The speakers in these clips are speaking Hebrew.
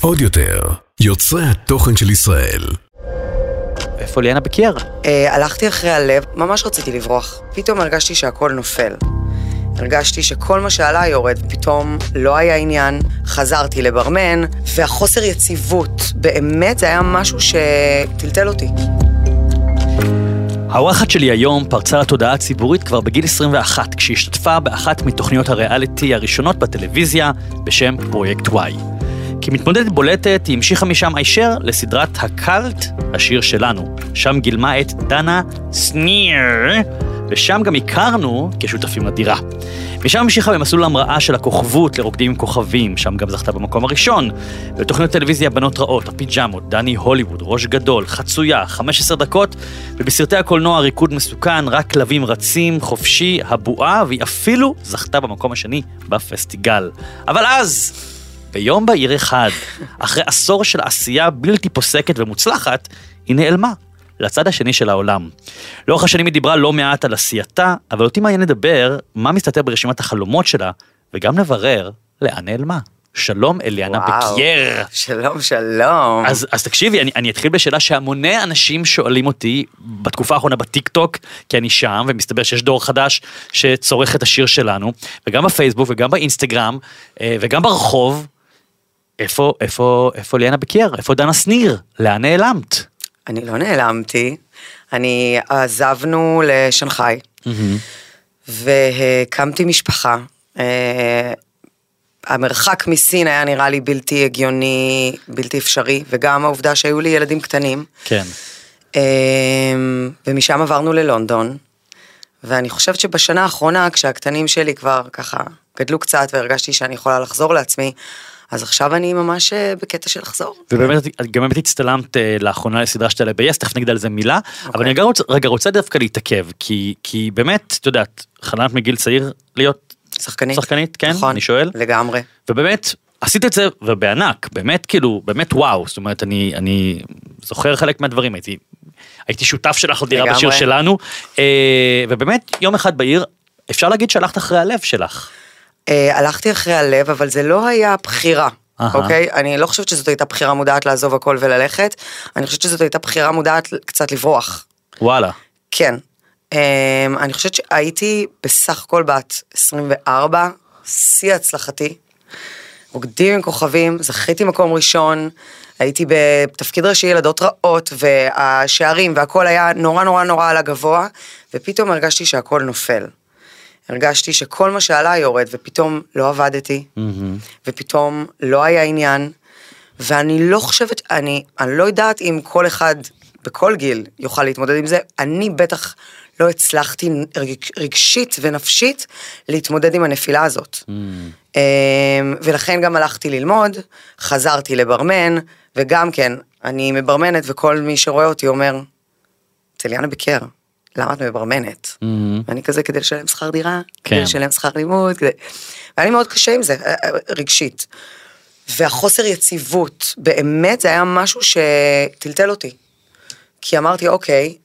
עוד יותר, יוצרי התוכן של ישראל. איפה ליאנה בקייר? אה, הלכתי אחרי הלב, ממש רציתי לברוח. פתאום הרגשתי שהכל נופל. הרגשתי שכל מה שעלה יורד, פתאום לא היה עניין, חזרתי לברמן, והחוסר יציבות, באמת זה היה משהו שטלטל אותי. האורחת שלי היום פרצה לתודעה הציבורית כבר בגיל 21, כשהשתתפה באחת מתוכניות הריאליטי הראשונות בטלוויזיה בשם פרויקט וואי. כמתמודדת בולטת היא המשיכה משם הישר לסדרת הקאלט, השיר שלנו. שם גילמה את דנה סניר, ושם גם הכרנו כשותפים לדירה. משם המשיכה במסלול המראה של הכוכבות לרוקדים עם כוכבים, שם גם זכתה במקום הראשון. בתוכניות טלוויזיה בנות רעות, הפיג'מות, דני הוליווד, ראש גדול, חצויה, 15 דקות, ובסרטי הקולנוע ריקוד מסוכן, רק כלבים רצים, חופשי, הבועה, והיא אפילו זכתה במקום השני בפסטיגל. אבל אז, ביום בהיר אחד, אחרי עשור של עשייה בלתי פוסקת ומוצלחת, היא נעלמה. לצד השני של העולם. לאורך השנים היא דיברה לא מעט על עשייתה, אבל אותי מעניין לדבר מה מסתתר ברשימת החלומות שלה, וגם לברר לאן נעלמה. שלום אליאנה וואו. בקייר. שלום, שלום. אז, אז תקשיבי, אני, אני אתחיל בשאלה שהמוני אנשים שואלים אותי בתקופה האחרונה בטיק טוק, כי אני שם, ומסתבר שיש דור חדש שצורך את השיר שלנו, וגם בפייסבוק וגם באינסטגרם, אה, וגם ברחוב, איפה, איפה, איפה ליאנה בקייר? איפה דנה שניר? לאן נעלמת? אני לא נעלמתי, אני עזבנו לשנגחאי, והקמתי משפחה. אה, המרחק מסין היה נראה לי בלתי הגיוני, בלתי אפשרי, וגם העובדה שהיו לי ילדים קטנים. כן. אה, ומשם עברנו ללונדון, ואני חושבת שבשנה האחרונה, כשהקטנים שלי כבר ככה גדלו קצת והרגשתי שאני יכולה לחזור לעצמי, אז עכשיו אני ממש אה, בקטע של לחזור. ובאמת, את גם באמת הצטלמת אה, לאחרונה לסדרה שלה ב-yes, תכף נגיד על זה מילה, אבל אוקיי. אני רגע רוצה, רגע רוצה דווקא להתעכב, כי, כי באמת, את יודעת, חלמת מגיל צעיר להיות שחקנית. שחקנית, כן? נכון, אני שואל. לגמרי. ובאמת, עשית את זה, ובענק, באמת כאילו, באמת וואו, זאת אומרת, אני, אני זוכר חלק מהדברים, הייתי, הייתי שותף שלך לדירה. בשיר שלנו, אה, ובאמת, יום אחד בעיר, אפשר להגיד שהלכת אחרי הלב שלך. אה, הלכתי אחרי הלב, אבל זה לא היה בחירה. אוקיי? אני לא חושבת שזאת הייתה בחירה מודעת לעזוב הכל וללכת, אני חושבת שזאת הייתה בחירה מודעת קצת לברוח. וואלה. כן. אמ, אני חושבת שהייתי בסך הכל בת 24, שיא הצלחתי. רוקדים עם כוכבים, זכיתי מקום ראשון, הייתי בתפקיד ראשי ילדות רעות, והשערים והכל היה נורא נורא נורא על הגבוה, ופתאום הרגשתי שהכל נופל. הרגשתי שכל מה שעלה יורד, ופתאום לא עבדתי, ופתאום לא היה עניין, ואני לא חושבת, אני, אני לא יודעת אם כל אחד בכל גיל יוכל להתמודד עם זה, אני בטח לא הצלחתי רגש, רגשית ונפשית להתמודד עם הנפילה הזאת. אמ, ולכן גם הלכתי ללמוד, חזרתי לברמן, וגם כן, אני מברמנת וכל מי שרואה אותי אומר, צליאנה בקר, למה את מברמנת? ואני כזה כדי לשלם שכר דירה, כן. כדי לשלם שכר לימוד, כדי... והיה לי מאוד קשה עם זה, אה, אה, רגשית. והחוסר יציבות, באמת זה היה משהו שטלטל אותי. כי אמרתי, אוקיי,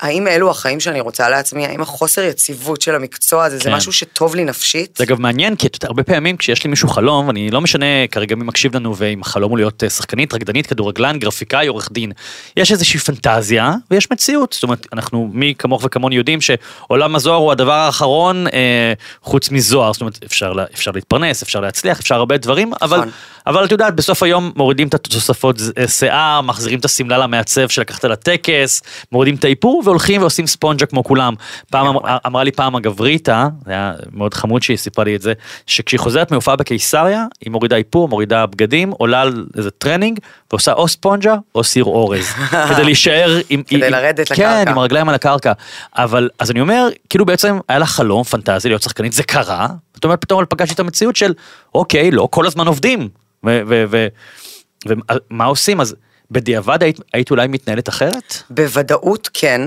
האם אלו החיים שאני רוצה לעצמי? האם החוסר יציבות של המקצוע הזה, כן. זה משהו שטוב לי נפשית? זה אגב מעניין, כי הרבה פעמים כשיש לי מישהו חלום, ואני לא משנה כרגע מי מקשיב לנו, ואם החלום הוא להיות אה, שחקנית, רקדנית, כדורגלן, גרפיקאי, עורך דין, יש איזושהי פנטזיה, ויש מציאות. זאת אומרת, אנחנו, מי כמוך וכמוני יודעים שעולם הזוהר הוא הדבר האחרון, אה, חוץ מזוהר, זאת אומרת, אפשר, לה- אפשר להתפרנס, אפשר להצליח, אפשר הרבה דברים, נכון. אבל את יודעת, בסוף היום מורידים את התוספות אה, שיער, מחזירים את השמלה למעצב שלקחת לטקס, מורידים את האיפור, והולכים ועושים ספונג'ה כמו כולם. פעם אמר, אמרה לי פעם הגברת ריטה, זה היה מאוד חמוד שהיא סיפרה לי את זה, שכשהיא חוזרת מהופעה בקיסריה, היא מורידה איפור, מורידה בגדים, עולה על איזה טרנינג, ועושה או ספונג'ה או סיר אורז, כדי להישאר עם... כדי עם- לרדת כן, לקרקע. עם הרגליים על הקרקע. אבל, אז אני אומר, כאילו בעצם היה לה חלום, פנטזיה, להיות שחקנית, זה קרה, זאת אומרת, פתאום פגשתי את המציאות של, אוקיי, לא כל הזמן עובדים. ומה עושים? אז בדיעבד היית, היית אולי מתנהלת אחרת? בוודאות כן,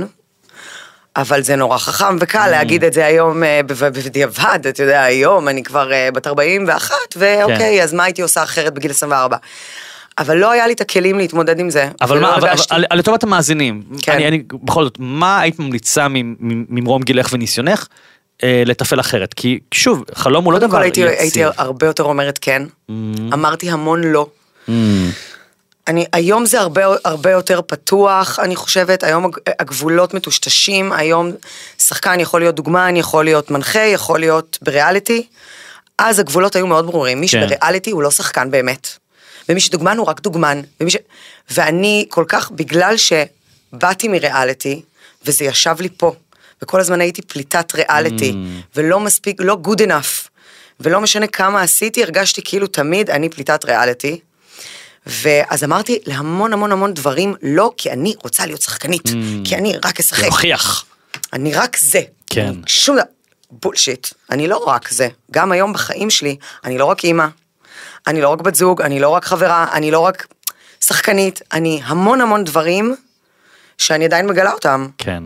אבל זה נורא חכם Mm. וקל להגיד את זה היום אה, בדיעבד, אתה יודע, היום אני כבר אה, בת 41, ואוקיי, כן. אז מה הייתי עושה אחרת בגיל 24? אבל לא היה לי את הכלים להתמודד עם זה. אבל מה, אבל, לטובת המאזינים, כן. אני, אני, בכל זאת, מה היית ממליצה ממרום גילך וניסיונך? אה, לתפעל אחרת? כי שוב, חלום הוא לא דבר יציב. הייתי הרבה יותר אומרת כן, אמרתי המון לא. Mm, אני, היום זה הרבה, הרבה יותר פתוח, אני חושבת, היום הג- הגבולות מטושטשים, היום שחקן יכול להיות דוגמן, יכול להיות מנחה, יכול להיות בריאליטי. אז הגבולות היו מאוד ברורים, מי כן. שבריאליטי הוא לא שחקן באמת. ומי שדוגמן הוא רק דוגמן. ומי ש... ואני כל כך, בגלל שבאתי מריאליטי, וזה ישב לי פה, וכל הזמן הייתי פליטת ריאליטי, Mm. ולא מספיק, לא good enough, ולא משנה כמה עשיתי, הרגשתי כאילו תמיד אני פליטת ריאליטי. ואז אמרתי להמון המון המון דברים לא, כי אני רוצה להיות שחקנית, כי אני רק אשחק, להוכיח. אני רק זה. כן. שום דבר, בולשיט, אני לא רק זה. גם היום בחיים שלי, אני לא רק אימא, אני לא רק בת זוג, אני לא רק חברה, אני לא רק שחקנית, אני המון המון דברים שאני עדיין מגלה אותם. כן.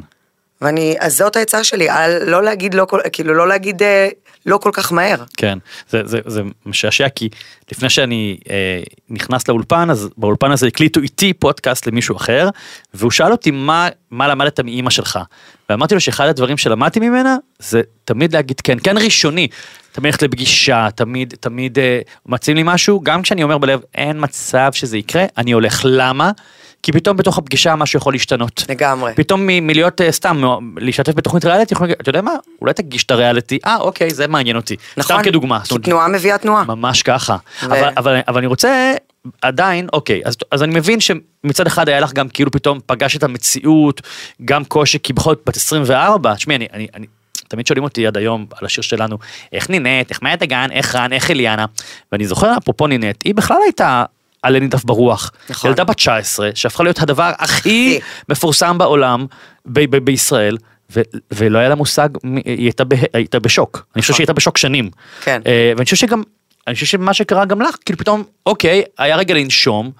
ואני, אז זאת העצה שלי, על לא להגיד לא, כל- כאילו לא להגיד אה, לא כל כך מהר. כן, זה, זה, זה משעשע כי לפני שאני אה, נכנס לאולפן, אז באולפן הזה הקליטו איתי פודקאסט למישהו אחר, והוא שאל אותי מה, מה למדת מאימא שלך. ואמרתי לו שאחד הדברים שלמדתי ממנה, זה תמיד להגיד כן, כן ראשוני. תמיד ללכת לפגישה, תמיד, תמיד אה, מציעים לי משהו, גם כשאני אומר בלב, אין מצב שזה יקרה, אני הולך. למה? כי פתאום בתוך הפגישה משהו יכול להשתנות. לגמרי. פתאום מ- מלהיות אה, סתם, מ- להשתתף בתוכנית ריאליטי, יכול אתה יודע מה, אולי תגיש את הריאליטי, אה אוקיי, זה מעניין אותי. סתם כדוגמה. כי תנועה מביאה תנועה. ממש ככה. ו- אבל, אבל, אבל אני רוצה עדיין, אוקיי, אז, אז אני מבין שמצד אחד היה לך גם כאילו פתאום פגש את המציאות, גם קושי, כי בכל זאת בת 24, תשמעי, אני, אני, אני, תמיד שואלים אותי עד היום על השיר שלנו, איך נינט, איך מאיה דגן, איך רן, איך אליאנה, ואני זוכר, אפרופו נינט, היא בכלל הייתה עלה נידף ברוח. נכון. ילדה בת 19, שהפכה להיות הדבר הכי מפורסם בעולם, ב- ב- בישראל. ו- ולא היה לה מושג, היא הייתה, בה, הייתה בשוק, אני חושב שהיא הייתה בשוק שנים. כן. אה, ואני חושב שגם, אני חושב שמה שקרה גם לך, כאילו פתאום, אוקיי, היה רגע לנשום.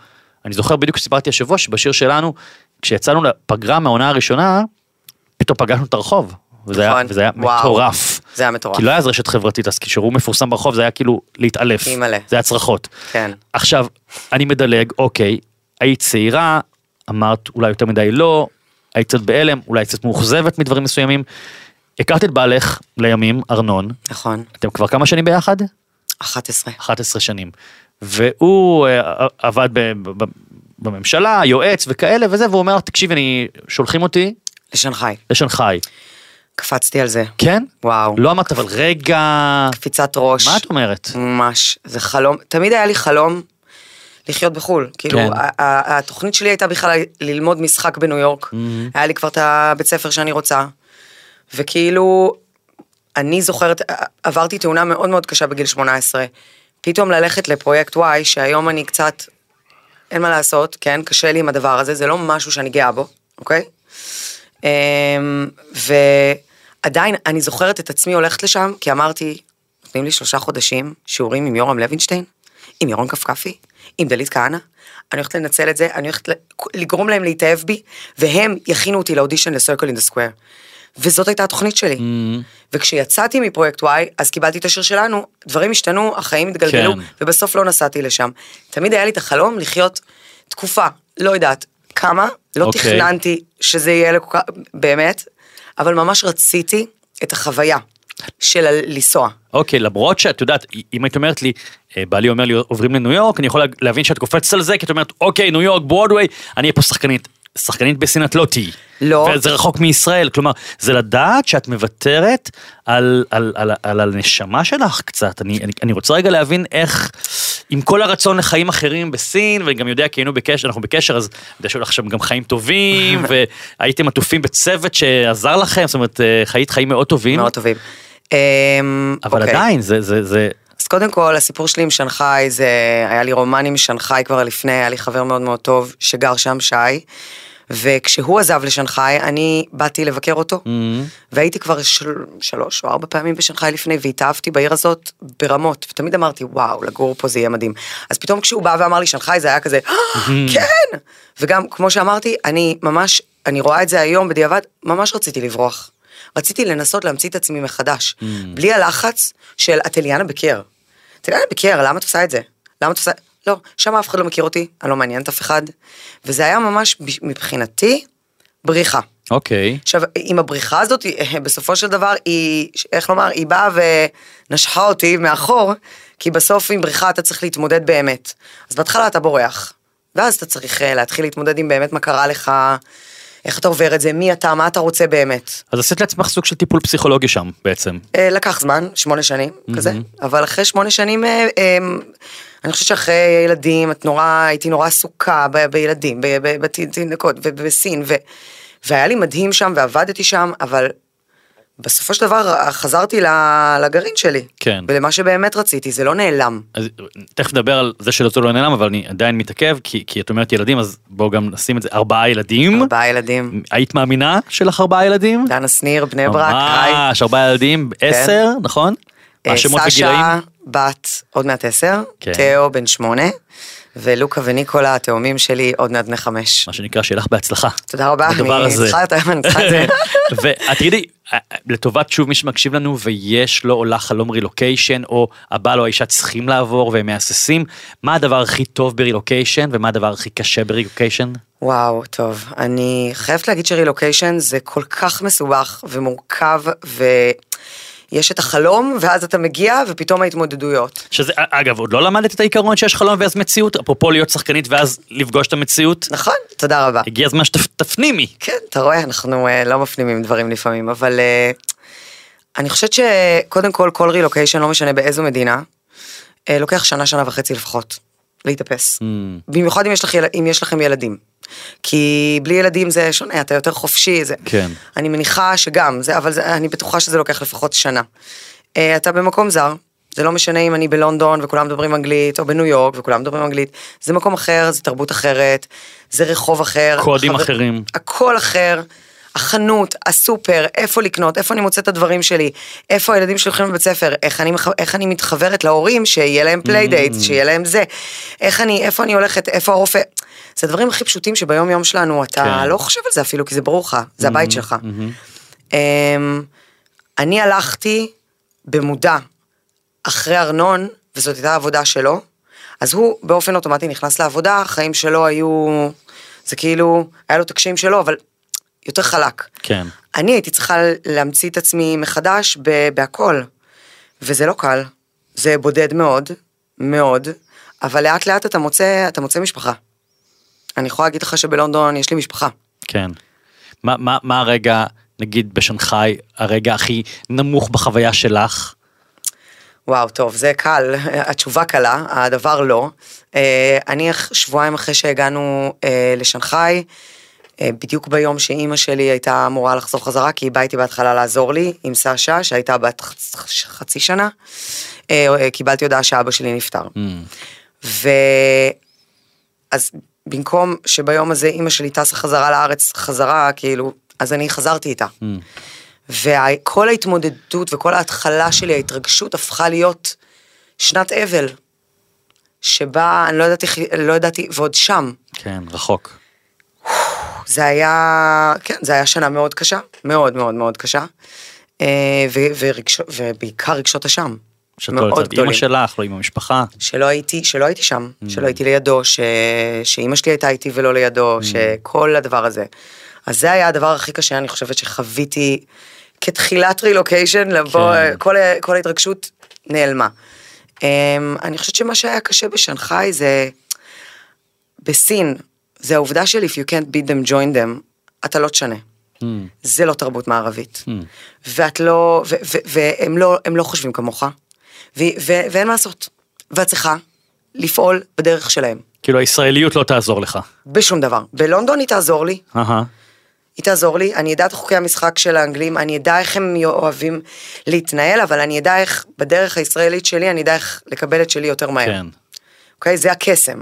אני זוכר בדיוק שסיפרתי השבוע שבשיר שלנו, כשיצאנו לפגרה מהעונה הראשונה, פתאום פגשנו את הרחוב. וזה היה, נכון. וזה היה וואו. מטורף. זה היה מטורף. כי לא היה אז רשת חברתית, אז כשהוא מפורסם ברחוב זה היה כאילו להתעלף. אימא'לה. זה היה צרחות. כן. עכשיו, אני מדלג, אוקיי, היית צעירה, אמרת אולי יותר מדי לא, היית קצת בהלם, אולי קצת מאוכזבת מדברים מסוימים. הכרת את בעלך לימים, ארנון, נכון. אתם כבר כמה שנים ביחד? 11. 11 שנים. והוא אה, עבד ב- בממשלה, יועץ וכאלה וזה, והוא אומר, תקשיב, אני, שולחים אותי לשנגחאי. לשנגחאי. קפצתי על זה. כן? וואו. לא אמרת, אבל רגע, קפיצת ראש. מה את אומרת? ממש. זה חלום. תמיד היה לי חלום לחיות בחו"ל. כאילו, כן. התוכנית שלי הייתה בכלל ללמוד משחק בניו יורק. Mm-hmm. היה לי כבר את הבית ספר שאני רוצה. וכאילו, אני זוכרת, עברתי תאונה מאוד מאוד קשה בגיל 18. פתאום ללכת לפרויקט וואי, שהיום אני קצת, אין מה לעשות, כן, קשה לי עם הדבר הזה, זה לא משהו שאני גאה בו, אוקיי? אמ, ועדיין, אני זוכרת את עצמי הולכת לשם, כי אמרתי, נותנים לי שלושה חודשים שיעורים עם יורם לוינשטיין, עם ירון כפכפי, עם דלית כהנא, אני הולכת לנצל את זה, אני הולכת לגרום להם להתאהב בי, והם יכינו אותי לאודישן in the Square. וזאת הייתה התוכנית שלי. וכשיצאתי מפרויקט וואי, אז קיבלתי את השיר שלנו, דברים השתנו, החיים התגלגלו, כן. ובסוף לא נסעתי לשם. תמיד היה לי את החלום לחיות תקופה, לא יודעת כמה, לא אוקיי. תכננתי שזה יהיה לכל כך, באמת, אבל ממש רציתי את החוויה של לנסוע. אוקיי, למרות שאת יודעת, אם היית אומרת לי, אה, בעלי אומר לי עוברים לניו יורק, אני יכול לה- להבין שאת קופצת על זה, כי את אומרת, אוקיי, ניו יורק, ברודוויי, אני אהיה פה שחקנית. שחקנית בסין את לא תהיי. לא. וזה רחוק מישראל, כלומר, זה לדעת שאת מוותרת על, על, על, על הנשמה שלך קצת. אני, אני, אני רוצה רגע להבין איך, עם כל הרצון לחיים אחרים בסין, ואני גם יודע כי היינו בקשר, אנחנו בקשר, אז אני יודע שהיו לך שם גם חיים טובים, והייתם עטופים בצוות שעזר לכם, זאת אומרת, אה, חיית חיים מאוד טובים. מאוד טובים. אמ, אבל אוקיי. עדיין, זה, זה, זה, אז קודם כל, הסיפור שלי עם שנגחאי זה, היה לי רומן עם שנגחאי כבר לפני, היה לי חבר מאוד מאוד טוב שגר שם, שי, וכשהוא עזב לשנגחאי, אני באתי לבקר אותו, והייתי כבר של, שלוש או ארבע פעמים בשנגחאי לפני, והתאהבתי בעיר הזאת ברמות, ותמיד אמרתי, וואו, לגור פה זה יהיה מדהים. אז פתאום כשהוא בא ואמר לי שנגחאי, זה היה כזה, כן! וגם, כמו שאמרתי, אני ממש, אני רואה את זה היום בדיעבד, ממש רציתי לברוח. רציתי לנסות להמציא את עצמי מחדש, בלי הלחץ של את אליאנה בקר. את אליאנה בקר, למה את עושה את זה? למה את עושה... לא, שם אף אחד לא מכיר אותי, אני לא מעניינת אף אחד. וזה היה ממש מבחינתי בריחה. אוקיי. עכשיו, עם הבריחה הזאת, בסופו של דבר, היא, איך לומר, היא באה ונשכה אותי מאחור, כי בסוף עם בריחה אתה צריך להתמודד באמת. אז בהתחלה אתה בורח, ואז אתה צריך אה, להתחיל להתמודד עם באמת מה קרה לך, איך אתה עובר את זה, מי אתה, מה אתה רוצה באמת. אז עשית לעצמך סוג של טיפול פסיכולוגי שם בעצם. אה, לקח זמן, שמונה שנים, כזה, אבל אחרי שמונה שנים, אה, אני חושבת שאחרי ילדים, את נורא, הייתי נורא עסוקה ב- בילדים, בתינוקות ובסין, ו- והיה לי מדהים שם ועבדתי שם, אבל בסופו של דבר חזרתי לגרעין שלי. כן. ולמה שבאמת רציתי, זה לא נעלם. אז תכף נדבר על זה שזה לא נעלם, אבל אני עדיין מתעכב, כי, כי את אומרת ילדים, אז בואו גם נשים את זה, ארבעה ילדים. ארבעה ילדים, היית מאמינה שלך ארבעה ילדים? דנה שניר, בני ברק. ממש, ארבעה ילדים, עשר, נכון? אה, השמות וגילאים? בת, עוד מעט עשר, כן. תאו, בן שמונה, ולוקה וניקולה, התאומים שלי, עוד מעט בני חמש. מה שנקרא, שיהיה לך בהצלחה. תודה רבה, אני. צריכה את אני צריכה את זה. ואת תגידי, לטובת שוב מי שמקשיב לנו ויש לו או לה חלום רילוקיישן, או הבעל או האישה צריכים לעבור והם מהססים, מה הדבר הכי טוב ברילוקיישן ומה הדבר הכי קשה ברילוקיישן? וואו, טוב. אני חייבת להגיד שרילוקיישן זה כל כך מסובך ומורכב, ויש את החלום, ואז אתה מגיע, ופתאום ההתמודדויות. שזה, אגב, עוד לא למדת את העיקרון שיש חלום ואז מציאות, אפרופו להיות שחקנית ואז לפגוש את המציאות? נכון? תודה רבה. הגיע הזמן שתפנימי. כן, אתה רואה, אנחנו אה, לא מפנימים דברים לפעמים, אבל אה, אני חושבת שקודם כל, כל רילוקיישן, לא משנה באיזו מדינה, אה, לוקח שנה, שנה וחצי לפחות, להתאפס. Mm. במיוחד אם יש, לך, אם יש לכם ילדים. כי בלי ילדים זה שונה, אתה יותר חופשי, זה... כן. אני מניחה שגם, זה, אבל זה, אני בטוחה שזה לוקח לפחות שנה. אה, אתה במקום זר, זה לא משנה אם אני בלונדון וכולם מדברים אנגלית, או בניו יורק וכולם מדברים אנגלית, זה מקום אחר, זה תרבות אחרת, זה רחוב אחר. קודים אחרים. הכל אחר. החנות, הסופר, איפה לקנות, איפה אני מוצאת את הדברים שלי, איפה הילדים שלי הולכים לבית ספר, איך אני, איך אני מתחברת להורים, שיהיה להם playdates, שיהיה להם זה, איך אני, איפה אני הולכת, איפה הרופא, זה הדברים הכי פשוטים שביום יום שלנו אתה כן. לא חושב על זה אפילו, כי זה ברור לך, זה הבית שלך. אמ, אני הלכתי במודע אחרי ארנון, וזאת הייתה העבודה שלו, אז הוא באופן אוטומטי נכנס לעבודה, החיים שלו היו, זה כאילו, היה לו את הקשיים שלו, אבל יותר חלק. כן. אני הייתי צריכה להמציא את עצמי מחדש ב- בהכל, וזה לא קל, זה בודד מאוד, מאוד, אבל לאט לאט אתה מוצא, אתה מוצא משפחה. אני יכולה להגיד לך שבלונדון יש לי משפחה. כן. מה, מה, מה הרגע, נגיד בשנגחאי, הרגע הכי נמוך בחוויה שלך? וואו, טוב, זה קל, התשובה קלה, הדבר לא. אה, אני שבועיים אחרי שהגענו אה, לשנגחאי, בדיוק ביום שאימא שלי הייתה אמורה לחזור חזרה, כי היא באה איתי בהתחלה לעזור לי עם סשה, שהייתה בת חצ- חצי שנה, אה, אה, קיבלתי הודעה שאבא שלי נפטר. ו... אז במקום שביום הזה אימא שלי טסה חזרה לארץ, חזרה, כאילו, אז אני חזרתי איתה. וכל ההתמודדות וכל ההתחלה שלי, ההתרגשות הפכה להיות שנת אבל, שבה אני לא ידעתי, לא ידעתי, ועוד שם. כן, רחוק. זה היה, כן, זה היה שנה מאוד קשה, מאוד מאוד מאוד קשה, אה, ו- ורגש, ובעיקר רגשות אשם. יצאת גדולים. אימא שלך, לא עם המשפחה. שלא הייתי, שלא הייתי שם, Mm. שלא הייתי לידו, ש... שאימא שלי הייתה איתי ולא לידו, Mm. שכל הדבר הזה. אז זה היה הדבר הכי קשה, אני חושבת שחוויתי כתחילת רילוקיישן, לבוא, כן. כל, כל ההתרגשות נעלמה. Um, אני חושבת שמה שהיה קשה בשנגחאי זה, בסין, זה העובדה של if you can't beat them, join them, אתה לא תשנה. Mm. זה לא תרבות מערבית. ואת לא, ו- ו- והם לא, הם לא חושבים כמוך, ו- ו- ואין מה לעשות. ואת צריכה לפעול בדרך שלהם. כאילו הישראליות לא תעזור לך. בשום דבר. בלונדון היא תעזור לי, אהה. היא תעזור לי, אני אדע את חוקי המשחק של האנגלים, אני אדע איך הם אוהבים להתנהל, אבל אני אדע איך, בדרך הישראלית שלי, אני אדע איך לקבל את שלי יותר מהר. כן. אוקיי? זה הקסם.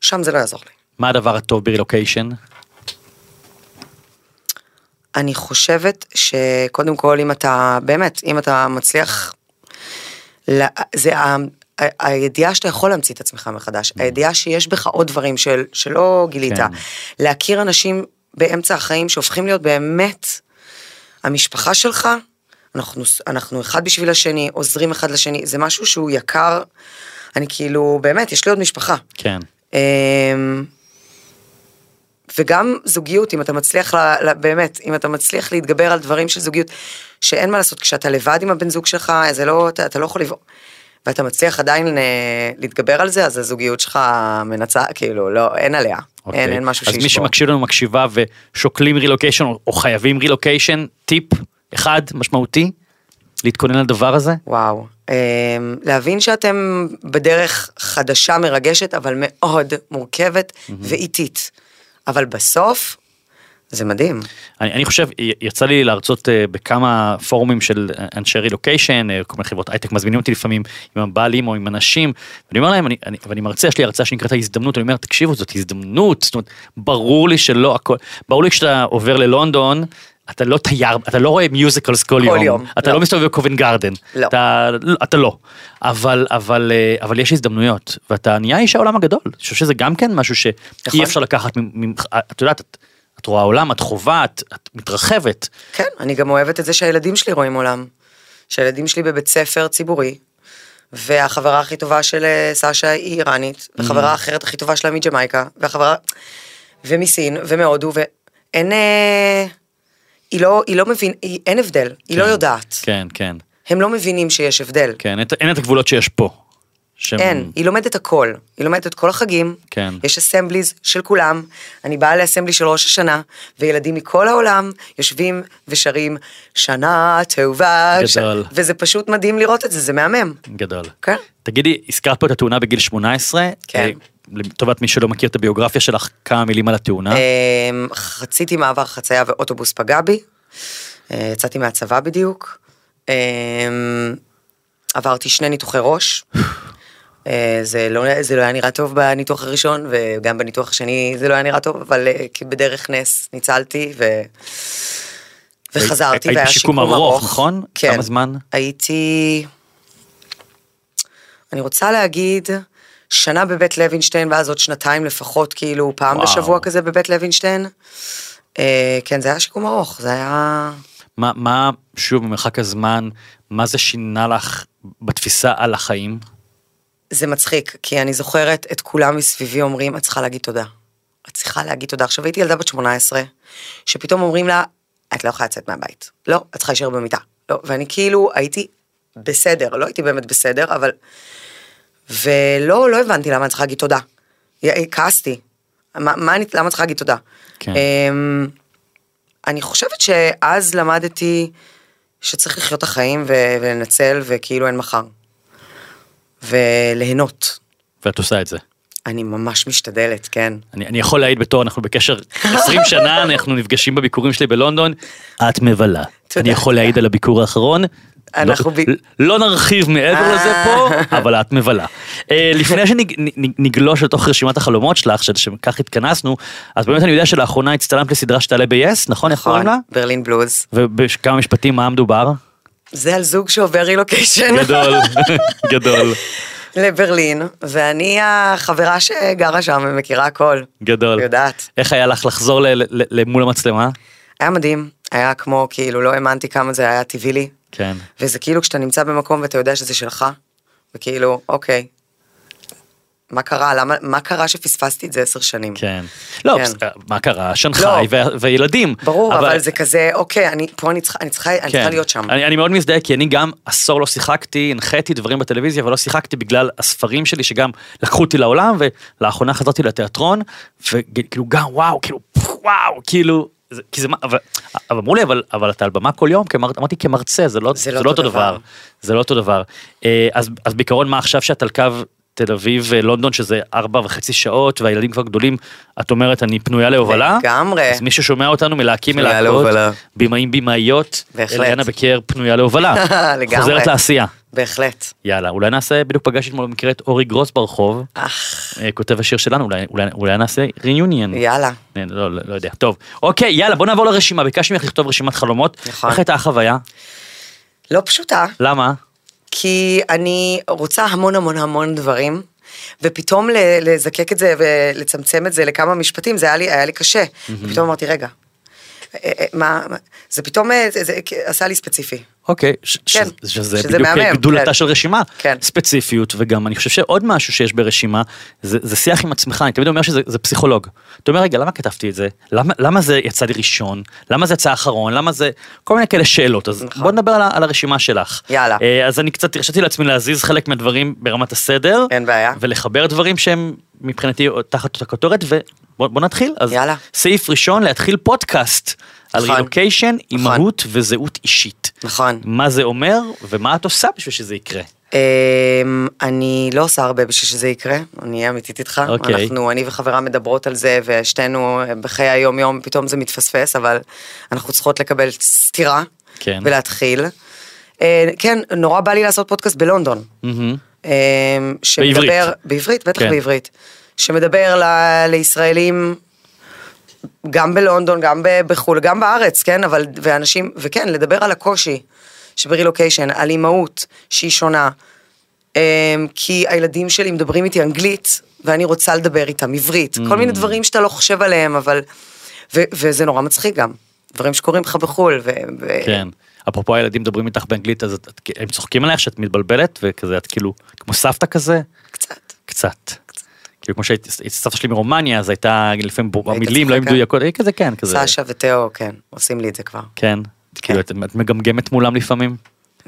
שם זה לא יעזור לי. מה הדבר הטוב ברילוקיישן? אני חושבת שקודם כל אם אתה, באמת, אם אתה מצליח, לה- זה ה- ה- הידיעה שאתה יכול להמציא את עצמך מחדש, הידיעה שיש בך עוד דברים של, שלא גילית, כן. להכיר אנשים באמצע החיים שהופכים להיות באמת המשפחה שלך, אנחנו, אנחנו אחד בשביל השני, עוזרים אחד לשני, זה משהו שהוא יקר, אני כאילו, באמת, יש לי עוד משפחה. כן. אמ, וגם זוגיות, אם אתה מצליח, ל, ל, באמת, אם אתה מצליח להתגבר על דברים של זוגיות, שאין מה לעשות, כשאתה לבד עם הבן זוג שלך, זה לא, אתה, אתה לא יכול לבוא. ואתה מצליח עדיין אה, להתגבר על זה, אז הזוגיות שלך מנצח, כאילו, לא, אין עליה. אוקיי. אין, אין משהו אז שישבור. מי שמקשיב לנו מקשיבה ושוקלים רילוקיישן או- או חייבים רילוקיישן, טיפ אחד משמעותי, להתכונן לדבר הזה? וואו. אמ, להבין שאתם בדרך חדשה, מרגשת, אבל מאוד מורכבת ואיטית. אבל בסוף, זה מדהים. אני, אני חושב, יצא לי להרצות אה, בכמה פורומים של אה, אנשי רילוקיישן, אה, כל מיני חברות הייטק מזמינים אותי לפעמים עם הבעלים או עם אנשים, ואני אומר להם, אני, אני, ואני מרצה, יש לי הרצאה שנקראת ההזדמנות, אני אומר, תקשיבו, זאת הזדמנות, זאת אומרת, ברור לי שלא הכל, ברור לי כשאתה עובר ללונדון, אתה לא תייר, אתה לא רואה מיוזיקלס כל, כל יום, יום, אתה לא, לא. מסתובב בקובן גרדן, לא. אתה, אתה לא, אבל, אבל, אה, אבל יש הזדמנויות, ואתה נהיה איש העולם הגדול, אני חושב שזה גם כן משהו שאי נכון. אפשר לקחת ממך, את יודעת, את, את רואה עולם, את חווה, את, את מתרחבת. כן, אני גם אוהבת את זה שהילדים שלי רואים עולם. שהילדים שלי בבית ספר ציבורי, והחברה הכי טובה של אה, סשה היא איראנית, והחברה האחרת הכי טובה שלה מג'מייקה, והחברה... ומסין, ומהודו, ואין... אה, היא לא, היא לא מבין, היא, אין הבדל, היא לא כן. יודעת. כן, כן, הם לא מבינים שיש הבדל. כן, אין, אין את הגבולות שיש פה. שהם- אין, היא לומדת הכל, היא לומדת את כל החגים, כן. יש אסמבליז של כולם, אני באה לאסמבלי של ראש השנה, וילדים מכל העולם יושבים ושרים שנה טובה, גדול. וזה פשוט מדהים לראות את זה, זה מהמם. גדול. כן. תגידי, הזכרת פה את התאונה בגיל 18. כן. לטובת מי שלא מכיר את הביוגרפיה שלך, כמה מילים על התאונה. אמ, חציתי מעבר חצייה ואוטובוס פגע בי, אה, יצאתי מהצבא בדיוק, אמ, עברתי שני ניתוחי ראש. אה, זה לא, זה לא היה נראה טוב בניתוח הראשון, וגם בניתוח השני זה לא היה נראה טוב, אבל אה, בדרך נס ניצלתי ו... וחזרתי, היית והיה שיקום ארוך, ארוך. נכון? כן. כמה זמן? הייתי... אני רוצה להגיד שנה בבית לוינשטיין, ואז עוד שנתיים לפחות, כאילו פעם וואו. בשבוע כזה בבית לוינשטיין. אה, כן, זה היה שיקום ארוך, זה היה... מה, מה, שוב, במרחק הזמן, מה זה שינה לך בתפיסה על החיים? זה מצחיק, כי אני זוכרת את כולם מסביבי אומרים, את צריכה להגיד תודה. את צריכה להגיד תודה. עכשיו הייתי ילדה בת 18, שפתאום אומרים לה, את לא יכולה לצאת מהבית. לא, את צריכה להישאר במיטה. לא, ואני כאילו הייתי בסדר, לא הייתי באמת בסדר, אבל... ולא, לא הבנתי למה אני צריכה להגיד תודה. י- כעסתי. מה, מה אני, למה אני צריכה להגיד תודה? כן. אמ, אני חושבת שאז למדתי שצריך לחיות את החיים ו- ולנצל, וכאילו אין מחר. וליהנות. ואת עושה את זה. אני ממש משתדלת, כן. אני, אני יכול להעיד בתור, אנחנו בקשר 20 שנה, אנחנו נפגשים בביקורים שלי בלונדון, את מבלה. תודה. אני יכול להעיד על הביקור האחרון. אנחנו לא, לא נרחיב מעבר אה. לזה פה, אבל את מבלה. אה, לפני שנגלוש לתוך רשימת החלומות שלך, של- שכך התכנסנו, אז באמת אני יודע שלאחרונה הצטלמת לסדרה שתעלה ב-yes, נכון? לה? ברלין בלוז. ובכמה משפטים מה מדובר? זה על זוג שעובר רילוקיישן גדול, גדול, לברלין, ואני החברה שגרה שם ומכירה הכל. גדול. יודעת. איך היה לך לחזור למול המצלמה? היה מדהים, היה כמו, כאילו, לא האמנתי כמה זה היה טבעי לי. כן. וזה כאילו כשאתה נמצא במקום ואתה יודע שזה שלך, וכאילו, אוקיי, מה קרה? למה, מה קרה שפספסתי את זה עשר שנים? כן. לא, כן. מה קרה? שנגחאי לא. ו- וילדים. ברור, אבל, זה כזה, אוקיי, אני, פה אני צריכה, אני צריכה, אני צריכה להיות שם. כן. אני, אני מאוד מזדהה כי אני גם עשור לא שיחקתי, הנחיתי דברים בטלוויזיה אבל לא שיחקתי בגלל הספרים שלי שגם לקחו אותי לעולם ולאחרונה חזרתי לתיאטרון וכאילו גם וואו כאילו וואו כאילו זה, כי זה מה אבל, אבל אמרו לי אבל אבל אתה על במה כל יום כמר, אמרתי כמרצה זה לא זה, לא אותו דבר. זה לא אותו דבר אה, אז אז בעיקרון מה עכשיו שאת על קו תל אביב לונדון שזה ארבע וחצי שעות והילדים כבר גדולים את אומרת אני פנויה להובלה לגמרי. אז מי ששומע אותנו מלהקים מלהקות להובלה. במאים במאיות. אליאנה בקר פנויה להובלה. לגמרי. חוזרת לעשייה. בהחלט. יאללה, אולי נעשה, בדיוק פגשתי אתמול במקרה את אורי גרוס ברחוב, אך, אה, כותב השיר שלנו, אולי, אולי, אולי נעשה ריוניון. יאללה. לא, לא, לא יודע. טוב, אוקיי, יאללה, בוא נעבור לרשימה. ביקשתי ממך לכתוב רשימת חלומות. נכון. איך הייתה החוויה? לא פשוטה, למה? כי אני רוצה המון המון המון דברים, ופתאום לזקק את זה ולצמצם את זה לכמה משפטים, זה היה לי, היה לי קשה. ופתאום אמרתי, רגע, מה, מה- זה פתאום אה, זה, עשה לי ספציפי. אוקיי, ש- ש- כן, שזה שזה בדיוק מהמם, גדולתה כן. של רשימה, כן. ספציפיות, וגם אני חושב שעוד משהו שיש ברשימה, זה, זה שיח עם עצמך, אני תמיד אומר שזה זה פסיכולוג. אתה אומר, רגע, למה כתבתי את זה? למה, למה זה יצא לי ראשון? למה זה יצא אחרון? למה זה... כל מיני כאלה שאלות, אז נכון. בוא נדבר על, על הרשימה שלך. יאללה. אה, אז אני קצת הרשיתי לעצמי להזיז חלק מהדברים ברמת הסדר, אין בעיה. ולחבר דברים שהם מבחינתי תחת אותה כותרת, ובוא בוא נתחיל. אז יאללה. סעיף ראשון, להתחיל פודקאסט על נכון. רילוקיישן, נכון. אימהות וזהות אישית. נכון. מה זה אומר ומה את עושה בשביל שזה יקרה. אמ, אני לא עושה הרבה בשביל שזה יקרה, אני אהיה אמיתית איתך. אוקיי. אנחנו, אני וחברה מדברות על זה, ושתינו אה, בחיי היום יום פתאום זה מתפספס, אבל אנחנו צריכות לקבל סטירה. כן. ולהתחיל. אה, כן, נורא בא לי לעשות פודקאסט בלונדון. אמ, שמדבר, בעברית. בעברית, בטח כן. בעברית. שמדבר ל, לישראלים, גם בלונדון, גם בחו"ל, גם בארץ, כן, אבל, ואנשים, וכן, לדבר על הקושי שברילוקיישן, על אימהות שהיא שונה. אמ, כי הילדים שלי מדברים איתי אנגלית, ואני רוצה לדבר איתם עברית. כל מיני דברים שאתה לא חושב עליהם, אבל... ו, וזה נורא מצחיק גם. דברים שקורים לך בחו"ל, ו... ו- כן. אפרופו הילדים מדברים איתך באנגלית אז את, הם צוחקים עלייך שאת מתבלבלת וכזה את כאילו כמו סבתא כזה קצת. קצת. כאילו כמו שהייתי סבתא שלי מרומניה אז הייתה לפעמים המילים לא היו? מדויקות אה, כזה כן כזה סשה ותאו, כן, עושים לי את זה כבר. כן. כאילו את, מגמגמת מולם לפעמים.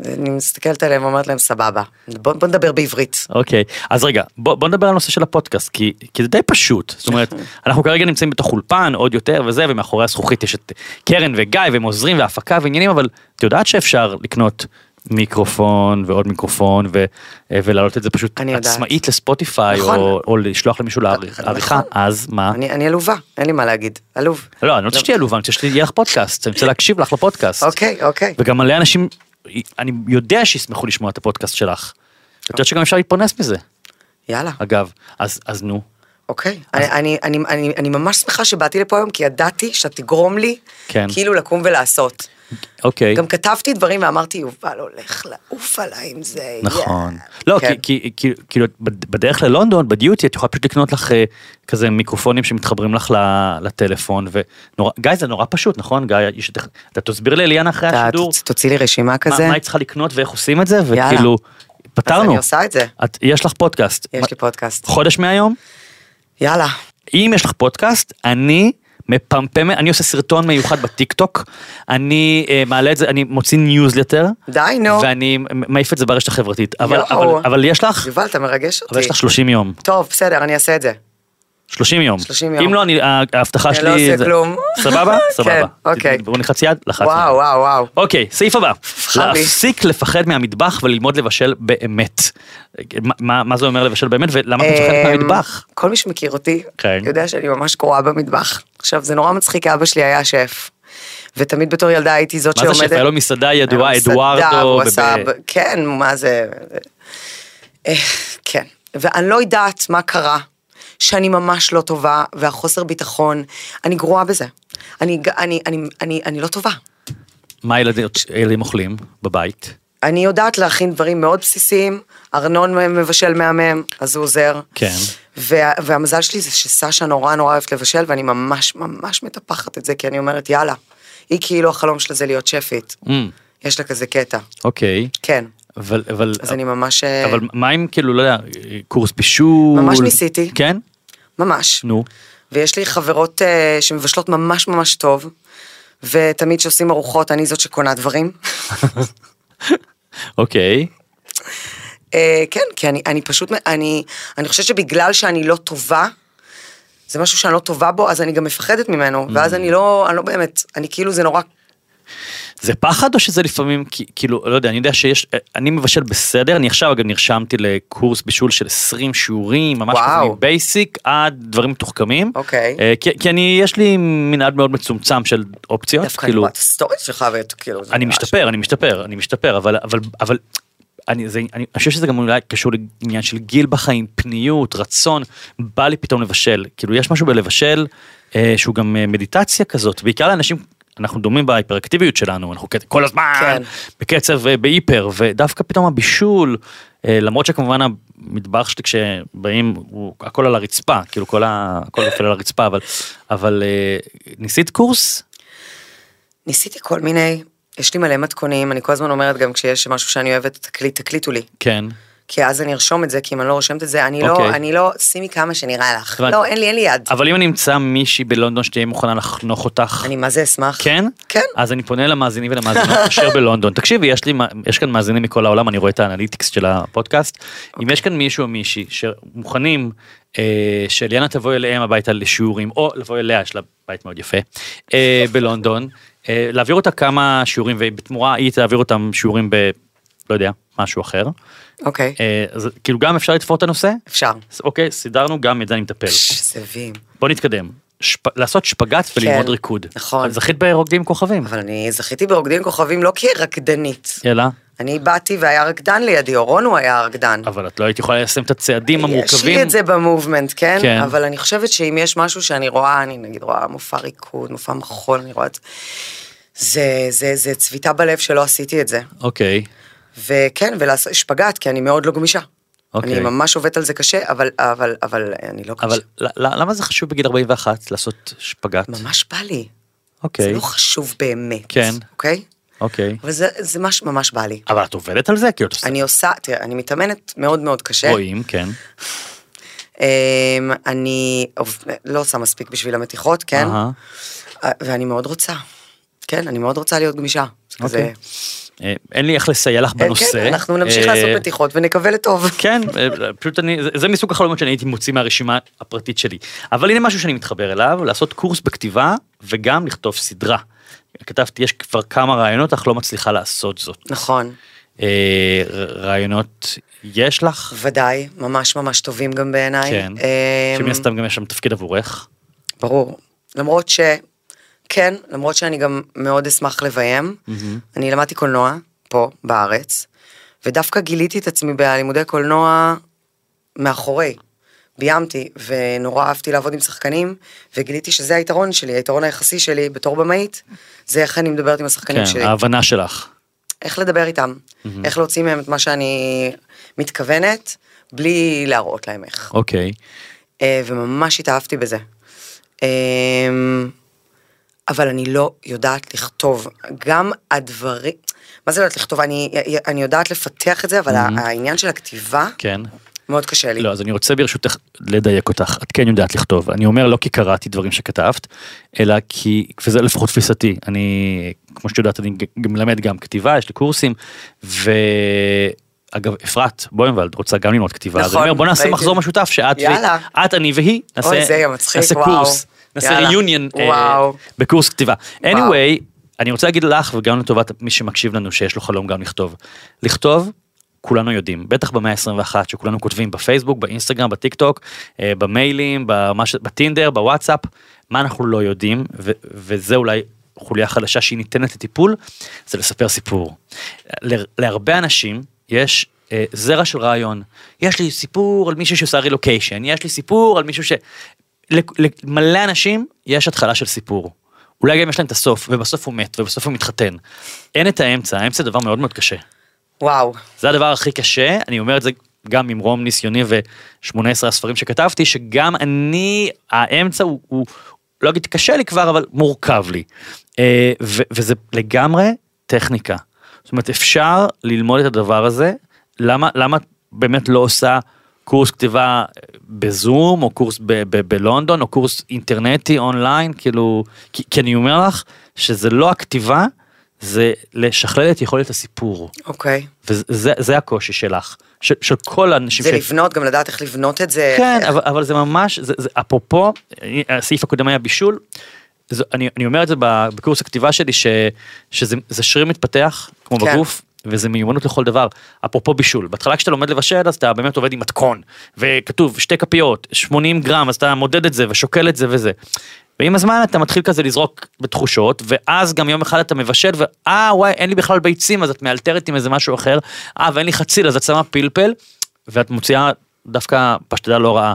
אני מסתכלת עליהם ואומרת להם סבבה, בוא, בוא נדבר בעברית. אוקיי, אז רגע, בוא, בוא נדבר על הנושא של הפודקאסט, כי, כי זה די פשוט. זאת אומרת, אנחנו כרגע נמצאים בתוך אולפן, עוד יותר וזה, ומאחורי הזכוכית יש את קרן וגיא, והם עוזרים, והפקה ועניינים, אבל את יודעת שאפשר לקנות מיקרופון ועוד מיקרופון, ו, ולהעלות את זה פשוט. עצמאית לספוטיפיי, נכון. או, או לשלוח למישהו לעריכה, נכון. אז מה? אני, אני עלובה, אין לי מה להגיד, עלוב. לא, אני לא רוצה שתהיה עלובה, אני רוצה שיהיה לך פודקאסט, אני רוצה להקשיב לך לפודקאסט. אוקיי, אוקיי. וגם מלא אנשים, אני יודע שישמחו לשמוע את הפודקאסט שלך. את יודעת שגם אפשר להתפרנס מזה, יאללה, אגב, אז, אז נו. אוקיי. אני, אני, אני, אני, אני ממש שמחה שבאתי לפה היום, כי ידעתי שאתה תגרום לי כן. כאילו לקום ולעשות. אוקיי. גם כתבתי דברים ואמרתי, יובל הולך לעוף עליי עם זה. נכון. יאה." לא, כן. כי, כי, כי, כאילו, בד- בדרך ללונדון, בדיוטי, את יכולה פשוט לקנות לך אה, כזה מיקרופונים שמתחברים לך לטלפון, ונורא, גיא, זה נורא פשוט, נכון? גיא, יש את- אתה תסביר לאליאנה אחרי אתה השידור, תוצ- תוציא לי רשימה מה, כזה, מה היא צריכה לקנות ואיך עושים את זה, יאללה. וכאילו, אז פתרנו. אני עושה את זה. את, יש לך פודקאסט. יש מה- לי פודקאסט. חודש מהיום? יאללה. אם יש לך פודקאסט, אני מפמפם, אני עושה סרטון מיוחד בטיק טוק, אני אה, מעלה את זה, אני מוציא ניוזלטר, די, נו. ואני מעיף את זה ברשת החברתית, אבל. אבל, אבל יש לך, יובל, אתה מרגש אותי. אבל יש לך 30 יום, טוב, בסדר, אני אעשה את זה. 30 יום, 30 יום. אם לא, אני, ההבטחה אני שלי, לא עושה זה- כלום. סבבה? סבבה, כן, אוקיי. בואו נלחץ יד, לחצנו. וואו, וואו, וואו. אוקיי, סעיף הבא. להפסיק לפחד מהמטבח וללמוד לבשל באמת. מה- מה מה זה אומר לבשל באמת ולמה את מפחדת אמ, מהמטבח? כל מי שמכיר אותי, כן. יודע שאני ממש גרועה במטבח. עכשיו, זה נורא מצחיק, אבא שלי היה שף. ותמיד בתור ילדה הייתי זאת מה שעומדת... זה שף? היה לו מסעדה ידועה, אדוארדו. כן, מה זה... אה, כן. ואני לא יודעת מה קרה, שאני ממש לא טובה, והחוסר ביטחון, אני גרועה בזה. אני, אני, אני, אני, אני לא טובה. מה הילדים הילדים אוכלים בבית? אני יודעת להכין דברים מאוד בסיסיים, ארנון מבשל מהמם, אז הוא עוזר. כן. וה, והמזל שלי זה שסשה נורא נורא אוהבת לבשל, ואני ממש ממש מטפחת את זה, כי אני אומרת, יאללה, היא כאילו החלום שלה זה להיות שפית. Mm, יש לה כזה קטע. אוקיי. כן. אבל, אבל, אז אני ממש... אה, אבל מה אם כאילו, לא יודע, קורס בישול? ממש ניסיתי. כן? ממש. נו. ויש לי חברות אה, שמבשלות ממש ממש טוב, ותמיד כשעושים ארוחות, אני זאת שקונה דברים. אוקיי. אה, כן, כי אני, אני פשוט, אני, אני חושבת שבגלל שאני לא טובה, זה משהו שאני לא טובה בו, אז אני גם מפחדת ממנו, ואז אני לא, אני לא באמת, אני כאילו זה נורא, זה פחד או שזה לפעמים כאילו לא יודע אני יודע שיש אני מבשל בסדר אני עכשיו אגב נרשמתי לקורס בישול של 20 שיעורים ממש. מבייסיק עד דברים מתוחכמים אוקיי. אה, כי, כי אני יש לי מנעד מאוד מצומצם של אופציות דווקא אני כאילו הסטורית שלך, וכאילו, זה אני משתפר אני משתפר אני משתפר אבל אבל אבל. אני, זה, אני חושב שזה גם אולי קשור לעניין של גיל בחיים, פניות, רצון, בא לי פתאום לבשל, כאילו יש משהו בלבשל אה, שהוא גם אה, מדיטציה כזאת, בעיקר לאנשים, אנחנו דומים בהיפראקטיביות שלנו, אנחנו כל הזמן כן. בקצב אה, בהיפר, ודווקא פתאום הבישול, אה, למרות שכמובן המטבח שלי כשבאים, הוא הכל על הרצפה, כאילו כל ה... הכל נופל על הרצפה, אבל, אבל אה, ניסית קורס? ניסיתי כל מיני, יש לי מלא מתכונים, אני כל הזמן אומרת גם כשיש משהו שאני אוהבת, תקליט, תקליטו לי. כן. כי אז אני ארשום את זה, כי אם אני לא רושמת את זה, אני לא, אוקיי. אני לא, שימי כמה שנראה לך. הבנתי. לא, אין לי, אין לי יד. אבל אם אני אמצא מישהי בלונדון שתהיה מוכנה לחנוך אותך, אני מה זה אשמח. כן? כן. אז אני פונה למאזינים ולמאזינות אשר בלונדון. תקשיבי, יש לי, יש כאן מאזינים מכל העולם, אני רואה את האנליטיקס של הפודקאסט. אם יש כאן מישהו או מישהי שמוכנים אה, שאליאנה תבוא אליהם הביתה לשיעורים, או לבוא אליה, יש לה בית מאוד יפה, אה, בלונדון, אה, להעביר אותה כמה שיעורים, ובתמורה היא תעביר אותם שיעורים ב... לא יודע, משהו אחר. אוקיי, אה, אז כאילו גם אפשר לתפור את הנושא? אפשר. אוקיי, סידרנו, גם את זה אני מטפל. זאבים. בוא נתקדם. שפ... לעשות שפגאט וללמוד כן, ריקוד. נכון. אז זכית ברוקדים עם כוכבים. אבל אני זכיתי ברוקדים כוכבים לא כרקדנית. אלא? אני באתי והיה רקדן לידי, אורון הוא היה הרקדן. אבל את לא היית יכולה ליישם את הצעדים יש לי המורכבים. את זה במובמנט, כן? כן. אבל אני חושבת שאם יש משהו שאני רואה, אני נגיד רואה מופע ריקוד, מופע מחול, אני רואה את זה. זה, זה, זה צביטה בלב שלא עשיתי את זה. אוקיי. וכן, ולעשות שפגאט, כי אני מאוד לא גמישה. אוקיי. אני ממש עובדת על זה קשה, אבל, אבל, אבל אני לא אבל גמישה. ל- ל- למה זה חשוב בגיל 41 לעשות שפגאט? ממש בא לי. זה אוקיי. לא חשוב באמת. כן. אוקיי? אוקיי. אבל זה, זה ממש ממש בא לי. אבל את עובדת על זה? כאילו, את עושה- אני עושה, תראה, אני מתאמנת מאוד מאוד קשה. רואים, כן. אמ, אני לא עושה מספיק בשביל המתיחות, כן? ואני מאוד רוצה. כן, אני מאוד רוצה להיות גמישה. זה. אוקיי. אה, אין לי איך לסייע לך כן, בנושא. כן, אנחנו נמשיך אה, לעשות מתיחות ונקווה לטוב. כן, אה, פשוט אני, זה- מסוג החלומות שאני הייתי מוציא מהרשימה הפרטית שלי. אבל הנה משהו שאני מתחבר אליו, לעשות קורס בכתיבה וגם לכתוב סדרה. כתבתי, יש כבר כמה רעיונות, אך לא מצליחה לעשות זאת. נכון, אה, רעיונות יש לך? ודאי, ממש ממש טובים גם בעיניי. כן. שמן הסתם גם יש שם תפקיד עבורך. ברור. למרות ש... כן, למרות שאני גם מאוד אשמח לביים. אני למדתי קולנוע פה בארץ, ודווקא גיליתי את עצמי בלימודי קולנוע מאחורי. ביימתי, ונורא אהבתי לעבוד עם שחקנים, וגיליתי שזה היתרון שלי, היתרון היחסי שלי בתור במאית, זה איך אני מדברת עם השחקנים כן, שלי. ההבנה שלך. איך לדבר איתם, איך להוציא מהם את מה שאני מתכוונת, בלי להראות להם איך. אוקיי. אה, וממש התאהבתי בזה. אבל אני לא יודעת לכתוב. גם הדברים, מה זה לא יודעת לכתוב? אני, אני יודעת לפתח את זה, אבל העניין של הכתיבה כן. מאוד קשה לי. לא, אז אני רוצה ברשותך לדייק אותך, את כן יודעת לכתוב. אני אומר לא כי קראתי דברים שכתבת, אלא כי, וזה לפחות תפיסתי, אני, כמו שאת יודעת, אני גם מלמד גם כתיבה, יש לי קורסים, ואגב, אפרת בוימבלד רוצה גם ללמוד כתיבה, אז נכון, אני אומר בוא נעשה. מחזור משותף, שאת, יאללה. ו- את, אני והיא, נעשה, אוי, זה מצחיק, נעשה וואו. קורס, נעשה. ריוניון וואו. בקורס כתיבה. anyway, אני רוצה להגיד לך וגם לטובת מי שמקשיב לנו שיש לו חלום גם לכתוב. לכתוב, כולנו יודעים, בטח במאה ה-21 שכולנו כותבים בפייסבוק, באינסטגרם, בטיק טוק, אה, במיילים, במש... בטינדר, בוואטסאפ, מה אנחנו לא יודעים, ו- וזה אולי חוליה חדשה שהיא ניתנת לטיפול, זה לספר סיפור. ל- להרבה אנשים יש אה, זרע של רעיון. יש לי סיפור על מישהו שעושה רילוקיישן, יש לי סיפור על מישהו ש... למלא אנשים יש התחלה של סיפור. אולי גם יש להם את הסוף, ובסוף הוא מת, ובסוף הוא מתחתן. אין את האמצע, האמצע זה דבר מאוד מאוד קשה. וואו. זה הדבר הכי קשה, אני אומר את זה גם ממרום ניסיוני ו-18 הספרים שכתבתי, שגם אני, האמצע הוא, הוא לא אגיד קשה לי כבר, אבל מורכב לי. אה, ו- וזה לגמרי טכניקה. זאת אומרת, אפשר ללמוד את הדבר הזה, למה, למה באמת לא עושה קורס כתיבה בזום, או קורס ב- ב- בלונדון, או קורס אינטרנטי אונליין, כאילו, כי, כי אני אומר לך שזה לא הכתיבה, זה לשכלל את יכולת הסיפור. אוקיי. וזה זה הקושי שלך, של, של כל האנשים זה לבנות, גם לדעת איך לבנות את זה. כן, אבל, אבל זה ממש, זה, זה, אפרופו, הסעיף הקודם היה בישול, זה, אני, אני אומר את זה בקורס הכתיבה שלי, ש, שזה זה שריר מתפתח, כמו כן. בגוף, וזה מיומנות לכל דבר. אפרופו בישול, בהתחלה כשאתה לומד לבשל, אז אתה באמת עובד עם מתכון, וכתוב שתי כפיות, 80 גרם, אז אתה מודד את זה ושוקל את זה וזה. ועם הזמן אתה מתחיל כזה לזרוק בתחושות, ואז גם יום אחד אתה מבשל, ואה וואי אין לי בכלל ביצים, אז את מאלתרת עם איזה משהו אחר, אה ואין לי חציל, אז את שמה פלפל, ואת מוציאה דווקא פשטדה לא רעה.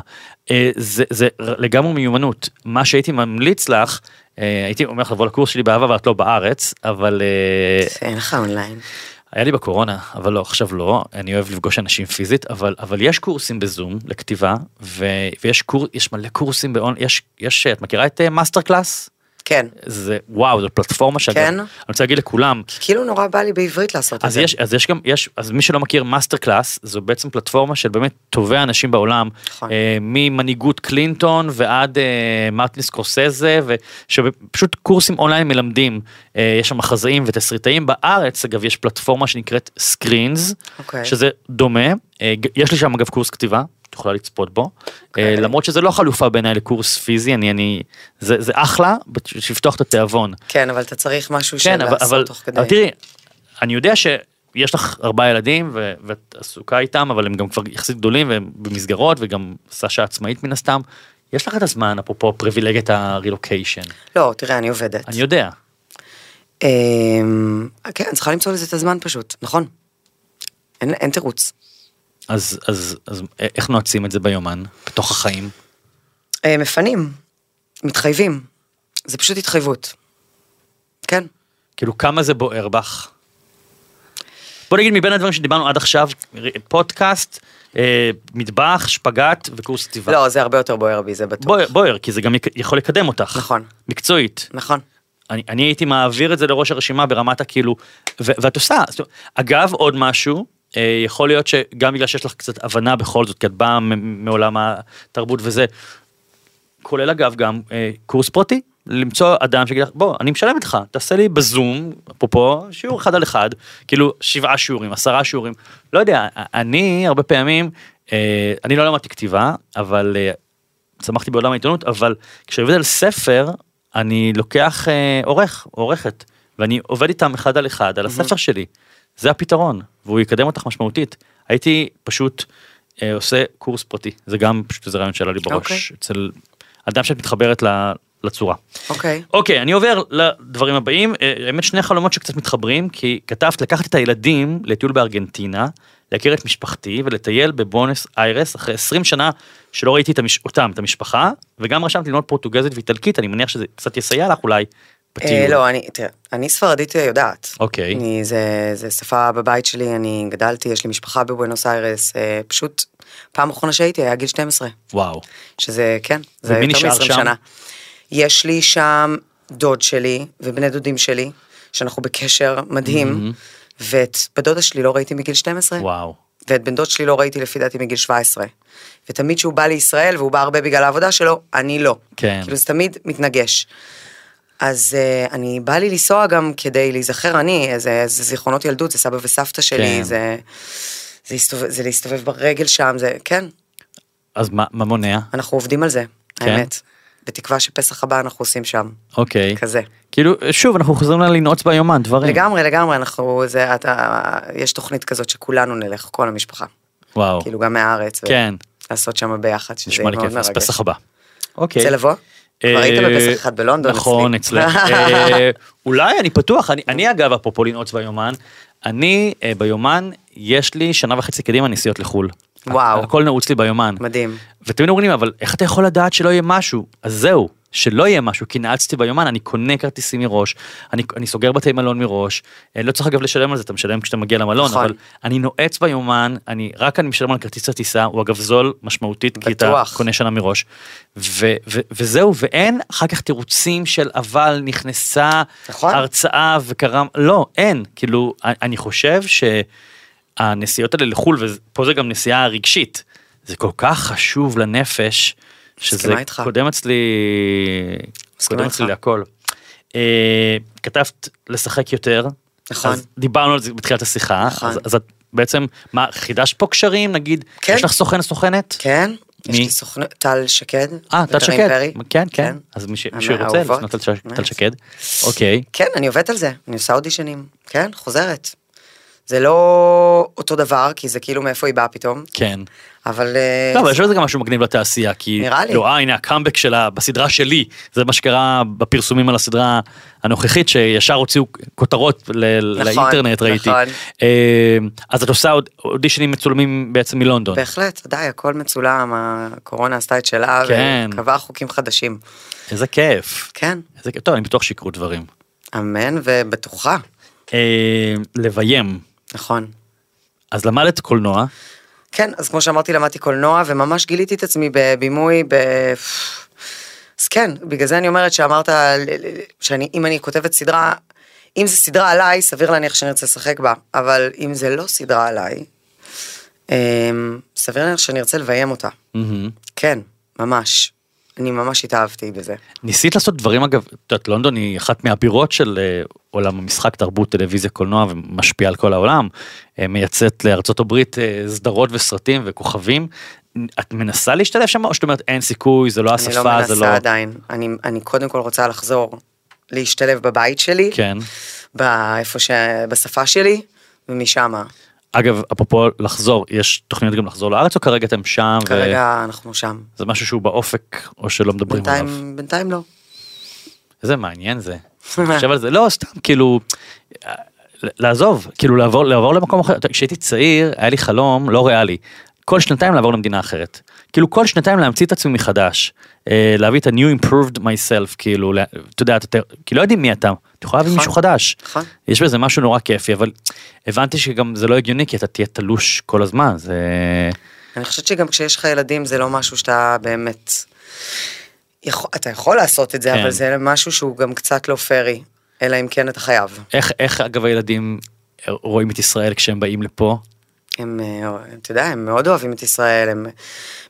אה, זה, זה לגמרי מיומנות. מה שהייתי ממליץ לך, אה, הייתי אומר לך לבוא לקורס שלי באהבה ואת לא בארץ, אבל אה, אין לך אונליין. היה לי בקורונה, אבל לא, עכשיו לא, אני אוהב לפגוש אנשים פיזית, אבל, אבל יש קורסים בזום לכתיבה, ו, ויש קור, יש מלא קורסים ב on, יש, יש, את מכירה את MasterClass? כן. זה וואו, זו פלטפורמה שאגב, כן. אני רוצה להגיד לכולם, כאילו נורא בא לי בעברית לעשות את זה. יש, אז יש גם, יש, אז מי שלא מכיר MasterClass, זו בעצם פלטפורמה של באמת טובי אנשים בעולם, נכון. אה, ממנהיגות קלינטון ועד אה, מרטין סקורסזה, ושפשוט קורסים אונליין מלמדים, אה, יש שם מחזאים ותסריטאים, בארץ אגב יש פלטפורמה שנקראת סקרינס, אוקיי. שזה דומה, אה, יש לי שם אגב קורס כתיבה. את יכולה לצפות בו, אוקיי. אה, למרות שזה לא חלופה בעיניי לקורס פיזי, אני, אני, זה, זה אחלה, לפתוח את התיאבון. כן, אבל אתה צריך משהו של כן, אבל, לעשות אבל, תוך כדי. אבל תראי, אני יודע שיש לך ארבעה ילדים ו- ואת עסוקה איתם, אבל הם גם כבר יחסית גדולים והם במסגרות וגם סשה עצמאית מן הסתם. יש לך את הזמן, אפרופו פריבילגיית הרילוקיישן. לא, תראה, אני עובדת. אני יודע. אמ, כן, אני צריכה למצוא לזה את הזמן פשוט, נכון. אין תירוץ. אז, אז, אז איך נועצים את זה ביומן, בתוך החיים? אה, מפנים, מתחייבים. זה פשוט התחייבות. כן. כאילו כמה זה בוער בך? בוא נגיד מבין הדברים שדיברנו עד עכשיו, פודקאסט, אה, מטבח, שפגאט וקורס כתיבה. לא, זה הרבה יותר בוער בי, זה בטוח. בוער, בוער, כי זה גם יכול לקדם אותך. נכון. מקצועית. נכון. אני, אני הייתי מעביר את זה לראש הרשימה ברמת הכאילו, ו, ואת עושה, אגב עוד משהו, יכול להיות שגם בגלל שיש לך קצת הבנה בכל זאת, כי את באה מעולם התרבות וזה, כולל אגב גם אה, קורס פרטי, למצוא אדם שיגיד לך, בוא, אני משלם לך, תעשה לי בזום, אפרופו, שיעור אחד על אחד, כאילו שבעה שיעורים, עשרה שיעורים, לא יודע, אני הרבה פעמים, אה, אני לא למדתי כתיבה, אבל אה, צמחתי בעולם העיתונות, אבל כשאני עובד על ספר, אני לוקח אה, עורך, עורכת, ואני עובד איתם אחד על אחד, על הספר שלי. זה הפתרון, והוא יקדם אותך משמעותית. הייתי פשוט אה, עושה קורס פרטי, זה גם פשוט איזה רעיון שעלה לי בראש, אוקיי. אצל אדם שאת מתחברת ל- לצורה. אוקיי. אוקיי, אני עובר לדברים הבאים. אה, האמת שני חלומות שקצת מתחברים, כי כתבת לקחת את הילדים לטיול בארגנטינה, להכיר את משפחתי ולטייל בבונוס איירס אחרי 20 שנה שלא ראיתי את המש... אותם, את המשפחה, וגם רשמתי ללמוד פורטוגזית ואיטלקית, אני מניח שזה קצת יסייע לך אולי בטיול. אה, לא, אני, תראה, אני ספרדית יודעת. אוקיי. אני, זה, זה שפה בבית שלי, אני גדלתי, יש לי משפחה בבואנוס איירס, אה, פשוט, פעם אחרונה שהייתי היה גיל 12, וואו. שזה, כן, זה יותר נשאר מ-20 שם? שנה. יש לי שם דוד שלי ובני דודים שלי, שאנחנו בקשר מדהים, ואת בת דודה שלי לא ראיתי מגיל 12, וואו. ואת בן דוד שלי לא ראיתי לפי דעתי מגיל 17. ותמיד כשהוא בא לישראל, והוא בא הרבה בגלל העבודה שלו, אני לא. כן. כאילו זה תמיד מתנגש. אז uh, אני, בא לי לנסוע גם כדי להיזכר אני, איזה, איזה זיכרונות ילדות, זה סבא וסבתא שלי, כן. זה, זה, הסתובב, זה להסתובב ברגל שם, זה, כן, אז מה, מה מונע? אנחנו עובדים על זה, כן? האמת. בתקווה שפסח הבא אנחנו עושים שם, אוקיי. כזה. כאילו, שוב, אנחנו חוזרים ללנעוץ ביומן, דברים. לגמרי, לגמרי, אנחנו, זה, אתה, יש תוכנית כזאת שכולנו נלך, כל המשפחה, וואו. כאילו גם מהארץ, כן, לעשות שם ביחד, שזה נשמע יהיה לי מאוד כיף, אז מרגש. פסח הבא. אוקיי. רוצה לבוא? כבר היית אה, בפסח אחד בלונדון נכון. אצלך. אה, אולי, אני פתוח. אני- אני אגב, אפרופו לנעוץ ביומן, אני אה, ביומן, יש לי שנה וחצי קדימה נסיעות לחו"ל. וואו. הכל נעוץ לי ביומן. מדהים. ותמיד אומרים לי, אבל איך אתה יכול לדעת שלא יהיה משהו? אז זהו, שלא יהיה משהו, כי נעצתי ביומן, אני קונה כרטיסים מראש, אני, אני סוגר בתי מלון מראש, אה, לא צריך אגב לשלם על זה, אתה משלם כשאתה מגיע למלון, נכון. אבל אני נועץ ביומן, אני, רק אני משלם על כרטיס הטיסה, הוא אגב זול משמעותית, כי אתה בטוח. קונה שנה מראש, ו, ו, וזהו, ואין אחר כך תירוצים של אבל נכנסה נכון. הרצאה וקרה, לא, אין, כאילו, אני חושב שהנסיעות האלה לחו"ל, ופה זה גם נסיעה רגשית, זה כל כך חשוב לנפש, שזה איתך. קודם אצלי, קודם. אצלי להכל. אה, כתבת לשחק יותר, נכון. אז דיברנו על זה בתחילת השיחה, נכון. אז, אז את בעצם, מה, חידשת פה קשרים נגיד? כן. יש לך סוכן סוכנת? כן? יש מי? לי סוכנות, טל שקד. אה, טל שקד, פרי. כן, כן, אז מי שרוצה. לפנות טל-. שקד, אוקיי, כן, אני עובדת על זה, אני עושה אודישנים. כן, חוזרת. זה לא אותו דבר, כי זה כאילו מאיפה היא באה פתאום, כן. אבל... אה, לא, אבל יש בזה גם משהו מגניב לתעשייה, כי... נראה לי. לא, אה, הנה הקאמבק שלה בסדרה שלי, זה מה שקרה בפרסומים על הסדרה הנוכחית, שישר הוציאו כותרות ל- נכון, לאינטרנט, ראיתי. נכון. אה, אז את עושה עוד אודישנים מצולמים בעצם מלונדון. בהחלט, די, הכל מצולם, הקורונה עשתה את שלה, כן. וקבעה חוקים חדשים. איזה כיף. כן, איזה כיף. טוב, אני בטוח שיקרו דברים. אמן ובטוחה, אה, לביים. נכון. אז למדת קולנוע, כן, אז כמו שאמרתי, למדתי קולנוע, וממש גיליתי את עצמי בבימוי אז כן, בגלל זה אני אומרת שאמרת, ל- ל- שאני, אם אני כותבת סדרה, אם זה סדרה עליי, סביר להניח שאני ארצה לשחק בה, אבל אם זה לא סדרה עליי, אמ, סביר להניח שאני ארצה לביים אותה. מהמם. כן, ממש. אני ממש התאהבתי בזה. ניסית לעשות דברים אגב, את יודעת, לונדון היא אחת מהבירות של אה, עולם המשחק, תרבות, טלוויזיה, קולנוע ומשפיעה על כל העולם. אה, מייצאת לארצות הברית אה, סדרות וסרטים וכוכבים. את מנסה להשתלב שם או שאת אומרת אין סיכוי, זה לא אני השפה, לא זה מנסה לא... עדיין. אני, אני קודם כל רוצה לחזור, להשתלב בבית שלי, כן. באיפה ש... בשפה שלי, ומשם. אגב, אפרופו לחזור, יש תוכניות גם לחזור לארץ או כרגע אתם שם? ו- כרגע אנחנו שם. זה משהו שהוא באופק או שלא מדברים עליו? בינתיים, בינתיים לא. איזה מעניין זה. חושב על זה, לא, סתם, כאילו, לעזוב, כאילו לעבור, לעבור למקום אחר. כשהייתי צעיר, היה לי חלום לא ריאלי. כל שנתיים לעבור למדינה אחרת. כאילו כל שנתיים להמציא את עצמי מחדש. אה, להביא את ה-new improved myself, כאילו, אתה יודע, אתה, כי לא יודעים מי אתה, אתה יכול להביא נכון. מישהו חדש. נכון. יש בזה משהו נורא כיפי, אבל הבנתי שגם זה לא הגיוני, כי אתה תהיה תלוש כל הזמן, זה... אני חושבת שגם כשיש לך ילדים זה לא משהו שאתה באמת... יכול, אתה יכול לעשות את זה, כן. אבל זה משהו שהוא גם קצת לא פרי, אלא אם כן אתה חייב. איך, איך אגב הילדים רואים את ישראל כשהם באים לפה? הם, אה, אתה יודע, הם מאוד אוהבים את ישראל, הם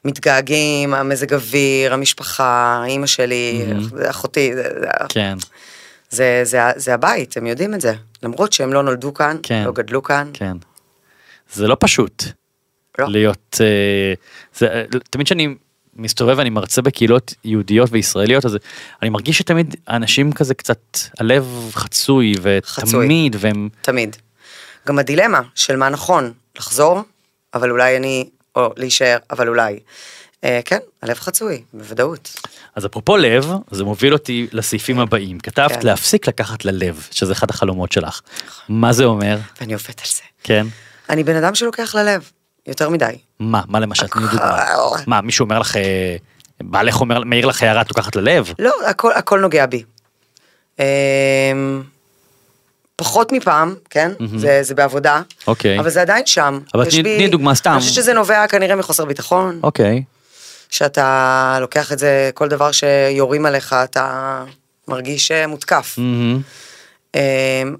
מתגעגעים, המזג אוויר, המשפחה, אימא שלי, מהמם. אחותי, כן, זה, זה, זה הבית, הם יודעים את זה. למרות שהם לא נולדו כאן, כן. לא גדלו כאן, כן. זה לא פשוט. לא. להיות, אה, זה, תמיד כשאני מסתובב ואני מרצה בקהילות יהודיות וישראליות, אז אני מרגיש שתמיד האנשים כזה קצת, הלב חצוי, חצוי. ותמיד, והם, תמיד. גם הדילמה של מה נכון, לחזור, אבל אולי אני, או להישאר, אבל אולי. אה, כן, הלב חצוי, בוודאות. אז אפרופו לב, זה מוביל אותי לסעיפים הבאים. כתבת כן. להפסיק לקחת ללב, שזה אחד החלומות שלך. מה זה אומר? ואני עובדת על זה. כן. אני בן אדם שלוקח ללב, יותר מדי. מה, מה למשל? תני דוגמה. מה, מישהו אומר לך, אה, בעלך אומר, מעיר לך הערה, את לוקחת ללב? לא, הכל, הכל נוגע בי. אמ, פחות מפעם, כן? זה, זה בעבודה. אוקיי. אבל זה עדיין שם. אבל תני- בי- דוגמה סתם. אני חושבת שזה נובע כנראה מחוסר ביטחון. אוקיי. שאתה לוקח את זה, כל דבר שיורים עליך, אתה מרגיש אה, מותקף. אמ,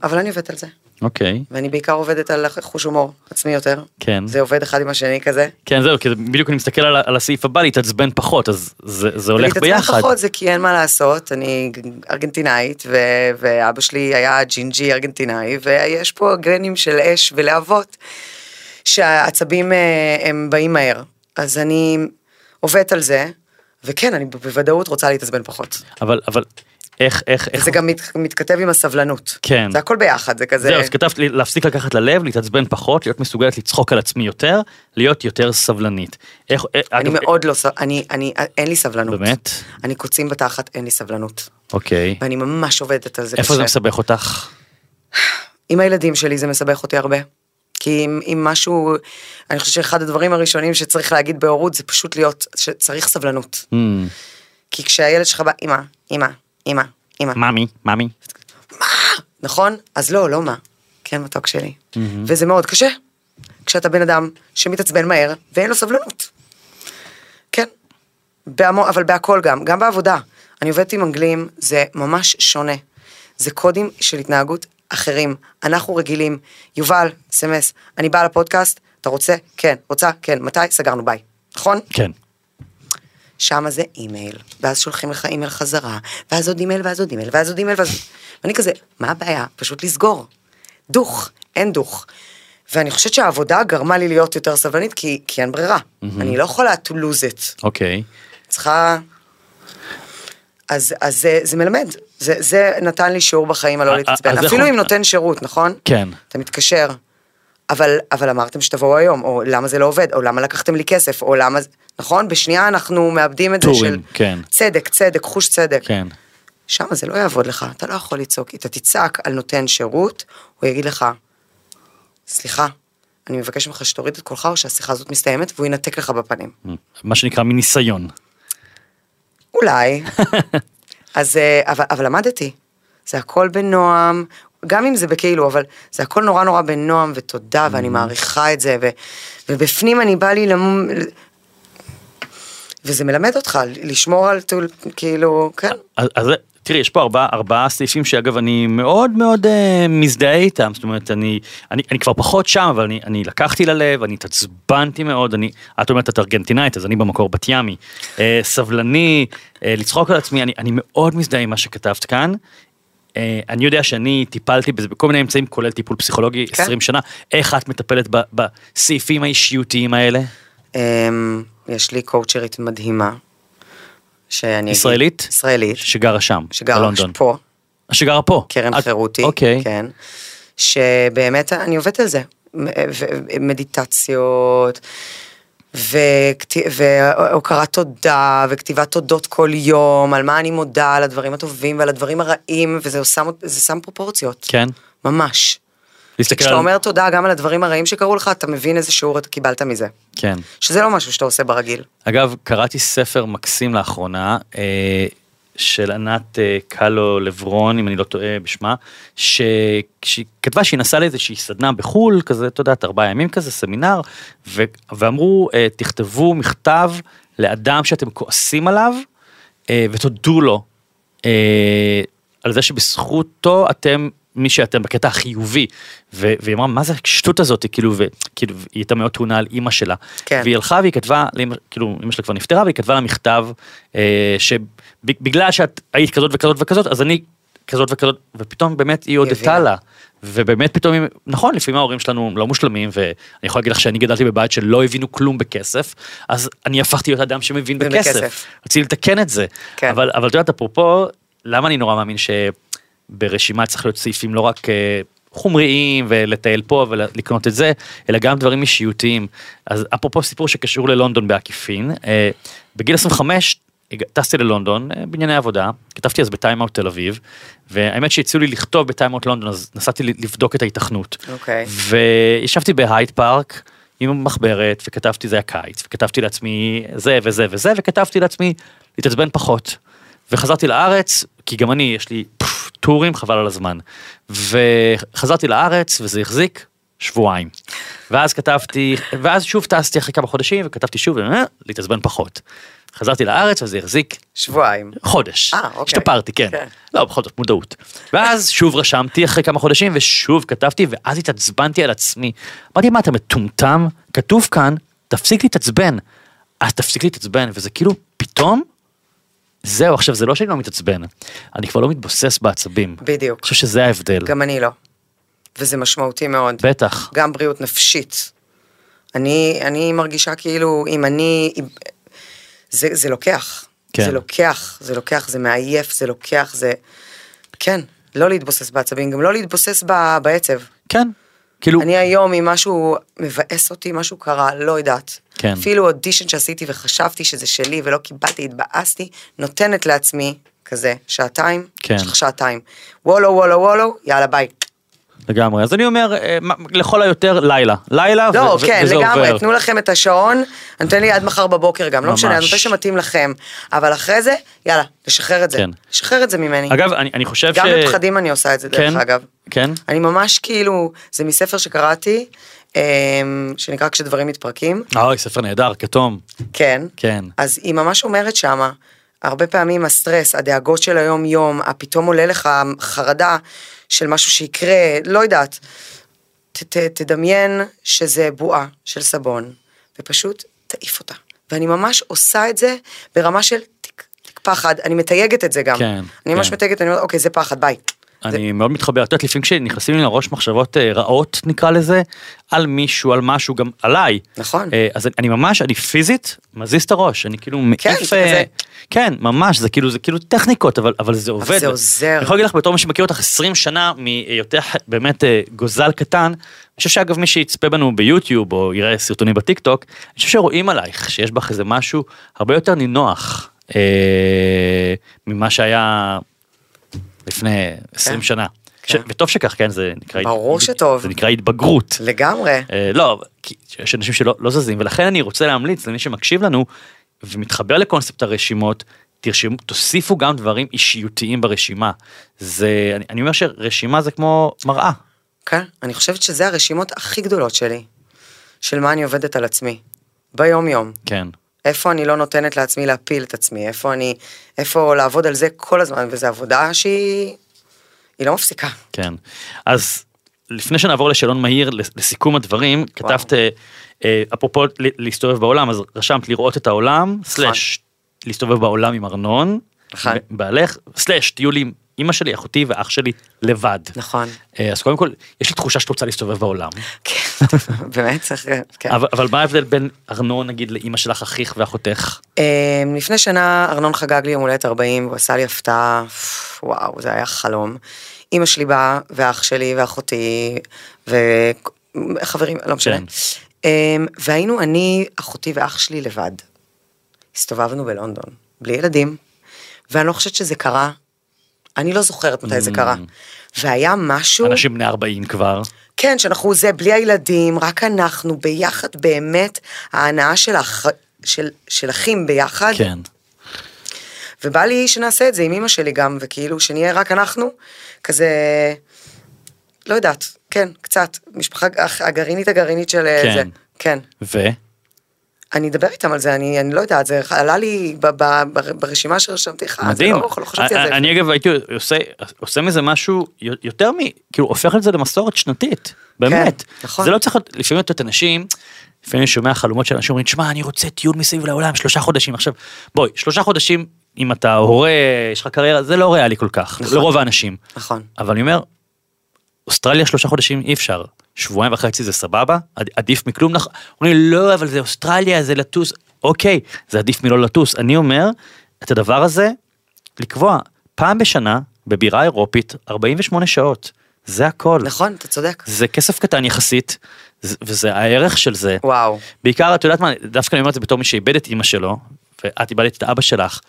אבל אני עובדת על זה. אוקיי. ואני בעיקר עובדת על חוש הומור עצמי יותר. כן. זה עובד אחד עם השני כזה. כן זהו, כי בדיוק אני מסתכל על, על הסעיף הבא להתעצבן פחות, אז זה, זה הולך ביחד. פחות זה כי אין מה לעשות, אני ארגנטינאית, ו- ואבא שלי היה ג'ינג'י ארגנטינאי, ויש פה גנים של אש ולהבות, שהעצבים אה, הם באים מהר. אז אני עובדת על זה, וכן, אני בוודאות רוצה להתעצבן פחות. אבל, אבל, איך, איך, איך, זה גם מת, מתכתב עם הסבלנות. כן. זה הכל ביחד, זה כזה... זהו, אז כתבת לי להפסיק לקחת ללב, להתעצבן פחות, להיות מסוגלת לצחוק על עצמי יותר, להיות יותר סבלנית. איך, אה, אני אגב, מאוד לא, אני, אני, אין לי סבלנות. באמת? אני קוצים בתחת, אין לי סבלנות. אוקיי. ואני ממש עובדת על זה איפה זה קשה. מסבך אותך? עם הילדים שלי זה מסבך אותי הרבה. כי אם, אם משהו, אני חושבת שאחד הדברים הראשונים שצריך להגיד בהורות זה פשוט להיות, שצריך סבלנות. Hmm, כי כשהילד שלך בא, אמא, אמא, אמא, אמא, ממי, ממי. נכון? אז לא, לא מה. כן, מתוק שלי. וזה מאוד קשה. כשאתה בן אדם שמתעצבן מהר ואין לו סבלנות. כן. בהמו, אבל בהכל גם, גם בעבודה. אני עובדת עם אנגלים, זה ממש שונה. זה קודים של התנהגות אחרים. אנחנו רגילים, יובל, סמס, אני באה לפודקאסט, אתה רוצה? כן. רוצה? כן. מתי? סגרנו, ביי. נכון? כן. שם זה אימייל, ואז שולחים לך אימייל חזרה, ואז עוד אימייל, ואז עוד אימייל, ואז עוד אימייל, ואז... ואני כזה, מה הבעיה? פשוט לסגור. דוך, אין דוך. ואני חושבת שהעבודה גרמה לי להיות יותר סבלנית, כי, כי אין ברירה. אני לא יכולה to lose it. אוקיי. צריכה... אז, אז זה, זה מלמד, זה, זה נתן לי שיעור בחיים על אה, לא להתעצבן, אז איך אפילו אם נותן שירות, נכון? כן. אתה מתקשר, אבל, אבל אמרתם שתבואו היום, או למה זה לא עובד, או למה לקחתם לי כסף, או למה, זה- נכון? בשנייה אנחנו מאבדים את זה טורים, של כן. צדק, צדק, חוש צדק. כן. שם זה לא יעבוד לך, אתה לא יכול לצעוק, אתה תצעק על נותן שירות, הוא יגיד לך, סליחה, אני מבקש ממך שתוריד את קולך או שהשיחה הזאת מסתיימת, והוא ינתק לך בפנים. מה שנקרא מניסיון. אולי. אז, אה, אבל, אבל למדתי. זה הכל בנועם, גם אם זה בכאילו, אבל זה הכל נורא נורא בנועם ותודה, ואני מעריכה את זה, ו, ובפנים אני בא לי למום, וזה מלמד אותך לשמור על טול, כאילו, כן. אז, אז תראי, יש פה ארבעה, ארבעה סעיפים שאגב אני מאוד מאוד אה, מזדהה איתם, זאת אומרת, אני, אני, אני כבר פחות שם, אבל אני, אני לקחתי ללב, אני התעצבנתי מאוד, אני, את אומרת את ארגנטינאית, אז אני במקור בת ימי, אה, סבלני, אה, לצחוק על עצמי, אני, אני מאוד מזדהה עם מה שכתבת כאן. אה, אני יודע שאני טיפלתי בזה בכל מיני אמצעים, כולל טיפול פסיכולוגי, כן. 20 שנה, איך את מטפלת ב, בסעיפים האישיותיים האלה? אמ, יש לי קואוצ'רית מדהימה. שאני אגיד- ישראלית? ישראלית. שגרה שם, שגרה בלונדון. פה, שגרה פה. קרן את- חירותי, אוקיי. כן, שבאמת אני עובדת על זה, מדיטציות, וכת- והוקרת תודה, וכתיבת תודות כל יום, על מה אני מודה, על הדברים הטובים ועל הדברים הרעים, וזה שם, זה שם פרופורציות, כן. ממש. להסתכל כשאתה על... אומר תודה גם על הדברים הרעים שקרו לך, אתה מבין איזה שיעור אתה קיבלת מזה. כן. שזה לא משהו שאתה עושה ברגיל. אגב, קראתי ספר מקסים לאחרונה, אה, של ענת אה, קלו לברון, אם אני לא טועה בשמה, ש- שהיא כתבה שהיא נסעה לאיזושהי סדנה בחו"ל, כזה, אתה יודעת, ארבעה ימים כזה, סמינר, ו- ואמרו, אה, תכתבו מכתב לאדם שאתם כועסים עליו, אה, ותודו לו אה, על זה שבזכותו אתם מי שאתם בקטע החיובי ו- והיא אמרה מה זה השטות הזאת כאילו וכאילו היא הייתה מאוד טעונה על אימא שלה כן. והיא הלכה והיא כתבה כאילו אימא שלה כבר נפטרה והיא כתבה לה מכתב אה, שבגלל שאת היית כזאת וכזאת וכזאת אז אני כזאת וכזאת ופתאום באמת היא הודתה. לה. ובאמת פתאום, נכון, לפעמים ההורים שלנו לא מושלמים, ואני יכול להגיד לך שאני גדלתי בבית שלא הבינו כלום בכסף, אז אני הפכתי להיות אדם שמבין מבין בכסף. רציתי לתקן את זה. כן. אבל, אבל את יודעת, אפרופו, למה אני נורא מאמין שברשימה צריך להיות סעיפים לא רק אה, חומריים ולטייל פה ולקנות את זה, אלא גם דברים אישיותיים. אז אפרופו סיפור שקשור ללונדון בעקיפין, אה, בגיל 25 הג- טסתי ללונדון אה, בענייני עבודה, כתבתי אז בטיימאוט תל אביב, והאמת שהציעו לי לכתוב בטיימאוט לונדון, אז נסעתי לבדוק את ההיתכנות. אוקיי. וישבתי בהייד פארק עם מחברת וכתבתי זה היה קיץ וכתבתי לעצמי זה וזה וזה וכתבתי לעצמי להתעצבן פחות. וחזרתי לארץ כי גם אני יש לי פוף, טורים חבל על הזמן. וחזרתי לארץ וזה החזיק שבועיים. ואז כתבתי ואז שוב טסתי אחרי כמה חודשים וכתבתי שוב אה, להתעצבן פחות. חזרתי לארץ וזה החזיק שבועיים. חודש. אה, אוקיי. השתפרתי, כן. כן. לא, בכל זאת, מודעות. ואז שוב רשמתי אחרי כמה חודשים, ושוב כתבתי, ואז התעצבנתי על עצמי. אמרתי, מה, אתה מטומטם? כתוב כאן, תפסיק להתעצבן. אז תפסיק להתעצבן, וזה כאילו, פתאום, זהו, עכשיו, זה לא שאני לא מתעצבן, אני כבר לא מתבוסס בעצבים. בדיוק. אני חושב שזה ההבדל. גם אני לא. וזה משמעותי מאוד. בטח. גם בריאות נפשית. אני, אני מרגישה כאילו אם אני, אם, זה, זה לוקח. כן. זה לוקח, זה לוקח, זה מעייף, זה לוקח, זה... כן, לא להתבוסס בעצבים, גם לא להתבוסס ב, בעצב. כן. כאילו, אני היום, אם משהו מבאס אותי, משהו קרה, לא יודעת. כן. אפילו אודישן שעשיתי וחשבתי שזה שלי ולא קיבלתי, התבאסתי, נותנת לעצמי כזה, שעתיים, כן. יש לך שעתיים. וולו, וולו, וולו, יאללה ביי. לגמרי. אז אני אומר, אה, לכל היותר לילה. לילה, לא, ו- כן, וזה לגמרי, עובר. תנו לכם את השעון, אני נותן לי עד מחר בבוקר גם, לא משנה, ממש. מתי שמתאים לכם, אבל אחרי זה, יאללה, לשחרר את זה, כן. לשחרר את זה ממני. אגב, אני אני חושב ש... גם בפחדים אני עושה את זה, דרך כן, אגב. כן. אני ממש כאילו, זה מספר שקראתי, שנקרא כשדברים מתפרקים, אוי, ספר נהדר, כתום. כן, כן. אז היא ממש אומרת שמה, הרבה פעמים הסטרס, הדאגות של היום יום, הפתאום עולה לך חרדה של משהו שיקרה, לא יודעת. ת, ת, תדמיין שזה בועה של סבון, ופשוט תעיף אותה. ואני ממש עושה את זה ברמה של תיק, תיק פחד, אני מתייגת את זה גם. כן, אני ממש כן. מתייגת, אני אומרת, אוקיי, זה פחד, ביי. אני מאוד מתחבר, את יודעת, לפעמים כשנכנסים לי לראש מחשבות אה, רעות, נקרא לזה, על מישהו, על משהו, גם עליי. נכון. אה, אז אני ממש, אני פיזית, מזיז את הראש, אני כאילו מעיף... כן, זה אה. כן, ממש, זה כאילו, זה כאילו טכניקות, אבל, אבל זה עובד. זה עוזר. אני יכול להגיד לך, בתור מי שמכיר אותך 20 שנה, מהיותך באמת גוזל קטן, אני חושב שאגב מי שיצפה בנו ביוטיוב, או יראה סרטונים בטיק טוק, אני חושב שרואים עלייך שיש בך איזה משהו הרבה יותר נינוח אה, ממה שהיה לפני 20 כן. שנה. כן. ש... וטוב שכך, כן, זה נקרא... ברור שטוב. זה נקרא התבגרות. לגמרי. אה, לא, כי יש אנשים שלא לא זזים, ולכן אני רוצה להמליץ למי שמקשיב לנו ומתחבר לקונספט הרשימות, תרשמו, תוסיפו גם דברים אישיותיים ברשימה. זה, אני, אני אומר שרשימה זה כמו מראה. כן, אני חושבת שזה הרשימות הכי גדולות שלי, של מה אני עובדת על עצמי, ביום יום. כן. איפה אני לא נותנת לעצמי להפיל את עצמי, איפה אני, איפה לעבוד על זה כל הזמן, וזו עבודה שהיא, היא לא מפסיקה. כן. אז לפני שנעבור לשאלון מהיר לסיכום הדברים, כתבת, אה, אה, אפרופו להסתובב בעולם, אז רשמת לראות את העולם, סלאש להסתובב בעולם עם ארנון, נכון. בעלך, סלאש טיול אמא שלי, אחותי ואח שלי לבד. נכון. אה, אז קודם כל, יש לי תחושה שאת רוצה להסתובב בעולם. כן, באמת צריך, כן. אבל, אבל מה ההבדל בין ארנון נגיד לאמא שלך, אחיך ואחותך? אה, לפני שנה ארנון חגג לי יום הולדת 40, הוא עשה לי הפתעה, וואו, זה היה חלום. אימא שלי באה, ואח שלי, ואחותי, וחברים, לא משנה. כן. אה, והיינו אני, אחותי ואח שלי לבד. הסתובבנו בלונדון, בלי ילדים, ואני לא חושבת שזה קרה. אני לא זוכרת מתי זה קרה. והיה משהו... אנשים בני 40 כבר. כן, שאנחנו זה, בלי הילדים, רק אנחנו ביחד, באמת, ההנאה של, אח, של, של אחים ביחד. כן. ובא לי שנעשה את זה עם אמא שלי גם, וכאילו שנהיה רק אנחנו, כזה, לא יודעת, כן, קצת, משפחה הח- הגרעינית הגרעינית של אה, כן. זה, כן. ו? אני אדבר איתם על זה, אני, אני לא יודעת, זה עלה לי ב, ב, ב, ברשימה שרשמתי לך, מדהים. זה לא, לא חשבתי על זה. אני אגב הייתי עושה, עושה מזה משהו יותר מ... כאילו הופך את זה למסורת שנתית. באמת. נכון. זה לא צריך לפעמים את אנשים, לפעמים אני שומע חלומות של אנשים אומרים, שמע, אני רוצה טיול מסביב לעולם, שלושה חודשים. עכשיו, בואי, שלושה חודשים, אם אתה הורה, יש לך קריירה, זה לא ריאלי כל כך, נכון. לרוב האנשים. נכון, אבל אני אומר, אוסטרליה שלושה חודשים אי אפשר. שבועיים וחצי זה סבבה, עד- עדיף מכלום. נכון. אומרים לא, אבל זה אוסטרליה, זה לטוס. אוקיי, זה עדיף מלא לטוס. אני אומר, את הדבר הזה, לקבוע פעם בשנה, בבירה אירופית, 48 שעות. זה הכל. נכון, אתה צודק. זה כסף קטן יחסית, זה- וזה הערך של זה. וואו, בעיקר, את יודעת מה, דווקא אני אומר את זה בתור מי שאיבד את אימא שלו, ואת איבדת את אבא שלך,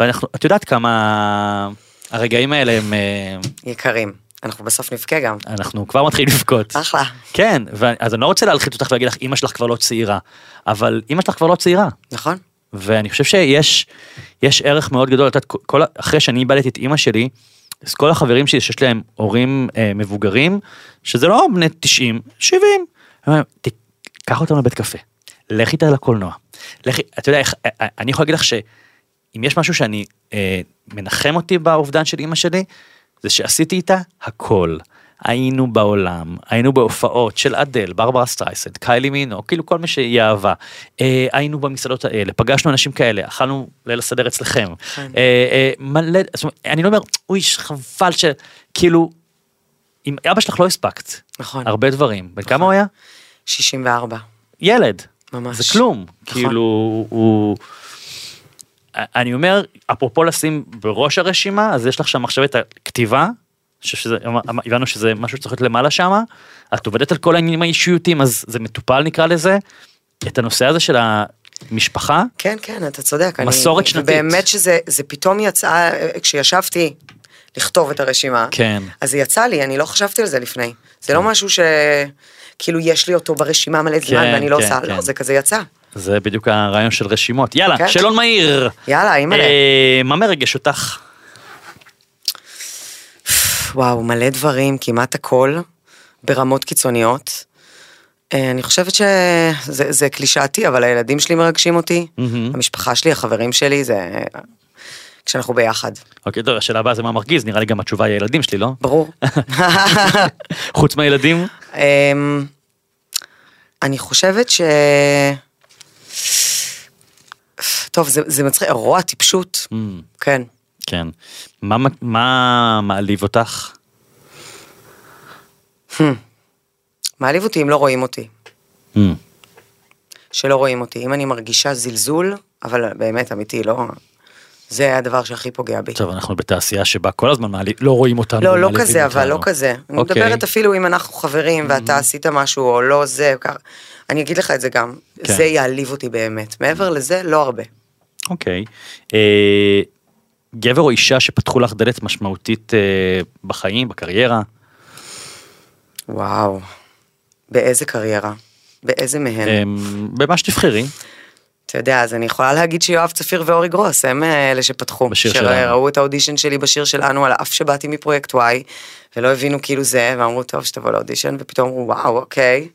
ואנחנו, את יודעת כמה הרגעים האלה הם, אה, יקרים, אנחנו בסוף נבכה גם. אנחנו כבר מתחילים לבכות. אחלה. כן, אז אני לא רוצה להלחיץ אותך ולהגיד לך, אמא שלך כבר לא צעירה, אבל אמא שלך כבר לא צעירה, נכון? ואני חושב שיש יש ערך מאוד גדול, את יודעת, כל, אחרי שאני איבדתי את אמא שלי, אז כל החברים שלי שיש להם הורים אה, מבוגרים, שזה לא בני 90, 70, הם אומרים, "ת- קח אותם לבית קפה, לך איתה לקולנוע, לכי, אתה יודע איך, אה, אה, אני יכול להגיד לך שאם יש משהו שאני אה, מנחם אותי באובדן של אמא שלי, זה שעשיתי איתה הכל. היינו בעולם, היינו בהופעות של אדל, ברברה סטרייסנד, קיילי מינו, כאילו כל מי שהיא אהבה. אה, היינו במסעדות האלה, פגשנו אנשים כאלה, אכלנו ליל הסדר אצלכם. כן. אה, אה, מלא, זאת אומרת, אני לא אומר, אוי, חבל ש... כאילו, עם אבא שלך לא הספקת. נכון. הרבה דברים. בן כמה הוא היה? 64. ילד. ממש. זה כלום. נכון. כאילו, הוא... אני אומר, אפרופו לשים בראש הרשימה, אז יש לך שם עכשיו את הכתיבה, אני שזה, הבנו שזה משהו שצריך להיות למעלה שם, את עובדת על כל העניינים האישיותיים, אז זה מטופל נקרא לזה, את הנושא הזה של המשפחה, כן, כן, אתה צודק. אני- מסורת שנתית. באמת שזה זה פתאום יצא, כשישבתי לכתוב את הרשימה, כן. אז זה יצא לי, אני לא חשבתי על זה לפני. זה לא משהו ש... כאילו יש לי אותו ברשימה מלא זמן כן, ואני לא כן, עושה, כן. לא, זה כזה יצא. זה בדיוק הרעיון של רשימות. יאללה, כן. שאלון מהיר. יאללה, אימא'לה. אה, מה מרגש אותך? וואו, מלא דברים, כמעט הכל, ברמות קיצוניות. אה, אני חושבת שזה זה קלישאתי, אבל הילדים שלי מרגשים אותי, מהמם. המשפחה שלי, החברים שלי, זה... כשאנחנו ביחד, אוקיי, טוב, השאלה הבאה זה מה מרגיז, נראה לי גם התשובה היא הילדים שלי, לא? ברור. חוץ מהילדים? אמ, אני חושבת ש... טוב, זה, זה מצחיק, רוע טיפשות, Mm, כן. כן. מה, מה מעליב אותך? מעליב אותי אם לא רואים אותי, Mm, שלא רואים אותי. אם אני מרגישה זלזול, אבל באמת, אמיתי, לא... זה הדבר שהכי פוגע בי. טוב, אנחנו בתעשייה שבה כל הזמן מעליב, לא רואים אותנו. לא, לא כזה, אבל אותנו. לא כזה. אני אוקיי. מדברת אפילו אם אנחנו חברים ואתה עשית משהו או לא זה, ככה. אני אגיד לך את זה גם, כן. זה יעליב אותי באמת. מעבר לזה, לא הרבה. אוקיי. אה, גבר או אישה שפתחו לך דלת משמעותית אה, בחיים, בקריירה? וואו. באיזה קריירה? באיזה מהן? אה, במה שתבחרי. אתה יודע, אז אני יכולה להגיד שיואב צפיר ואורי גרוס, הם אה, אלה שפתחו. בשיר שלנו. שראו את האודישן שלי בשיר שלנו, על אף שבאתי מפרויקט וואי, ולא הבינו כאילו זה, ואמרו, טוב, שתבוא לאודישן, ופתאום אמרו, וואו, אוקיי.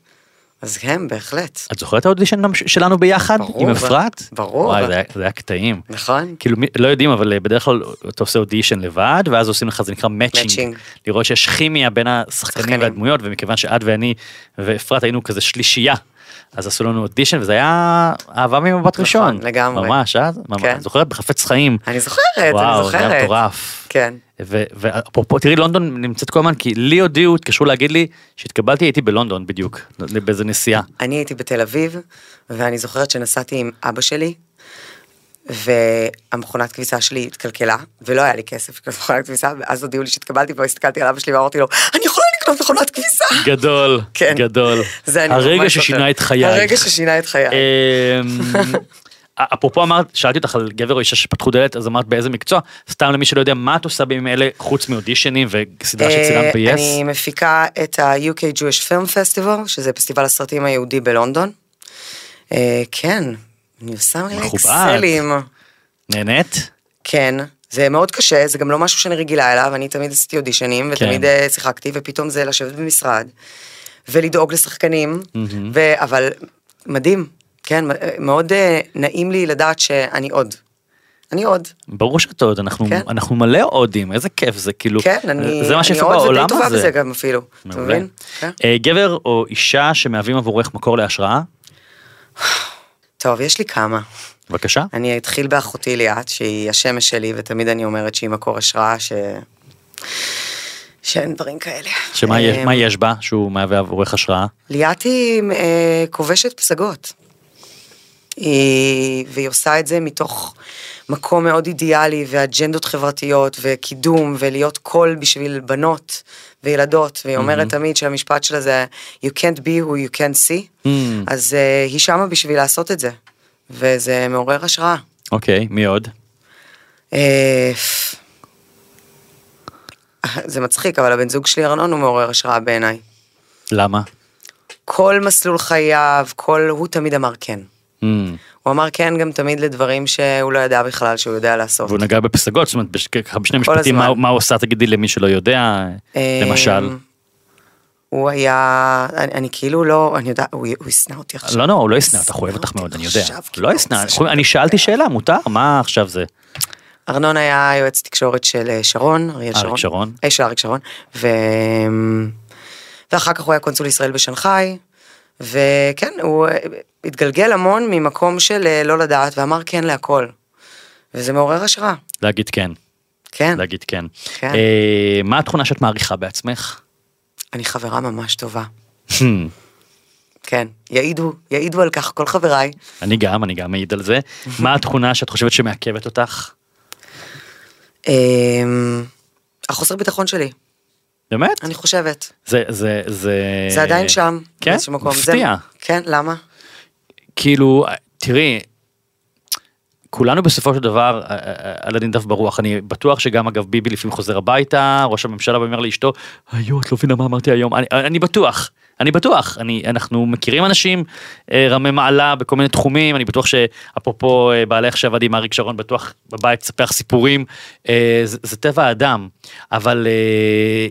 אז הם, בהחלט. את זוכרת את האודישן שלנו ביחד? ברור. עם אפרת? ברור. וואי, זה היה- זה היה קטעים. נכון? כאילו לא יודעים אבל אה, בדרך כלל אתה עושה אודישן לבד ואז עושים לך זה נקרא מאצ'ינג, Matching. לראות שיש כימיה בין השחקנים שחקנים. והדמויות ומכיוון שאת ואני ואפרת היינו כזה שלישייה. אז עשו לנו אודישן וזה היה אהבה ממבט ראשון. נכון, לגמרי. ממש, אה? כן. זוכרת בחפץ חיים. אני זוכרת, אני וואו, זה היה זוכרת. מטורף. כן. ואפרופו תראי לונדון נמצאת כל הזמן כי לי הודיעו התקשרו להגיד לי שהתקבלתי הייתי בלונדון בדיוק באיזה נסיעה. אני הייתי בתל אביב, ואני זוכרת שנסעתי עם אבא שלי, והמכונת כביסה שלי התקלקלה, ולא היה לי כסף לקנות מכונת כביסה, ואז הודיעו לי שהתקבלתי פה, הסתכלתי על אבא שלי ואמרתי לו, אני יכולה לקנות מכונת כביסה. גדול, כן. גדול. זה אני הרגע ששינה. את חייך. הרגע ששינה את חיי. אמ, אפרופו אמרת, שאלתי אותך על גבר או אישה שפתחו דלת, אז אמרת באיזה מקצוע, סתם למי שלא יודע, מה את עושה בימים אלה חוץ מאודישנים וסדרה שצילמת אה, ב-yes? אני מפיקה את ה-UK Jewish Film Festival, שזה פסטיבל הסרטים היהודי בלונדון. אה, כן, אני עושה מלא. אקסלים. נהנית? כן, זה מאוד קשה, זה גם לא משהו שאני רגילה אליו, אני תמיד עשיתי אודישנים, ותמיד כן. שיחקתי, ופתאום זה לשבת במשרד, ולדאוג לשחקנים, ו... אבל מדהים, כן, אה, מאוד אה, נעים לי לדעת שאני עוד. אני עוד. ברור שאת עוד, אנחנו, כן. אנחנו מלא הודים, איזה כיף זה, כאילו, כן, אני, זה מה אני שיפה עוד בעולם ודי טובה הזה. בזה גם אפילו, אתה. מבין? כן. גבר או אישה שמהווים עבורך מקור להשראה? טוב, יש לי כמה. בבקשה. אני אתחיל באחותי ליאת, שהיא השמש שלי, ותמיד אני אומרת שהיא מקור השראה, ש... שאין דברים כאלה. שמה יש, אה, מה יש בה שהוא מהווה עבורך השראה? ליאת היא אה, כובשת פסגות. היא, והיא עושה את זה מתוך מקום מאוד אידיאלי ואג'נדות חברתיות וקידום ולהיות קול בשביל בנות וילדות והיא אומרת תמיד שהמשפט שלה זה you can't be who you can't see Mm. אז אה, היא שמה בשביל לעשות את זה וזה מעורר השראה. אוקיי, מי עוד? אה, זה מצחיק אבל הבן זוג שלי ארנון הוא מעורר השראה בעיניי. למה? כל מסלול חייו, כל, הוא תמיד אמר כן. Mm. הוא אמר כן גם תמיד לדברים שהוא לא ידע בכלל שהוא יודע לעשות. והוא נגע בפסגות, זאת אומרת, בשני משפטים, מה. מה הוא עושה, תגידי למי שלא יודע, אה, למשל. הוא היה, אני, אני כאילו לא, אני יודעת, הוא, הוא ישנא אותי עכשיו. לא, לא, הוא לא ישנא אותך, הוא אוהב אותך מאוד, אני יודע. כאילו, לא ישנא. אני שאלתי שאלה, מותר? מה עכשיו זה? ארנון היה יועץ תקשורת של אה, שרון, אריאל אריק שרון. שרון. אה, של אריק שרון. ו... ואחר כך הוא היה קונסול ישראל בשנגחאי. וכן, הוא אה, התגלגל המון ממקום של אה, לא לדעת ואמר כן להכל. וזה מעורר השראה. להגיד כן, כן, להגיד כן. כן. אה, מה התכונה שאת מעריכה בעצמך? אני חברה ממש טובה. כן, יעידו, יעידו על כך כל חבריי. אני גם, אני גם מעיד על זה. מה התכונה שאת חושבת שמעכבת אותך? אמ, החוסר ביטחון שלי, באמת? אני חושבת. זה, זה, זה... זה עדיין שם. כן? באיזשהו מקום. זה- מפתיע. כן, למה? כאילו, תראי, כולנו בסופו של דבר אה, אה, על הדין דף ברוח, אני בטוח שגם אגב ביבי לפעמים חוזר הביתה, ראש הממשלה אומר לאשתו, היו את לא מבינה מה אמרתי היום, אני, אני בטוח, אני בטוח, אני, אנחנו מכירים אנשים אה, רמי מעלה בכל מיני תחומים, אני בטוח שאפרופו אה, בעלך שעבד עם אריק שרון, בטוח בבית תספח סיפורים, אה, זה, זה טבע האדם, אבל אה,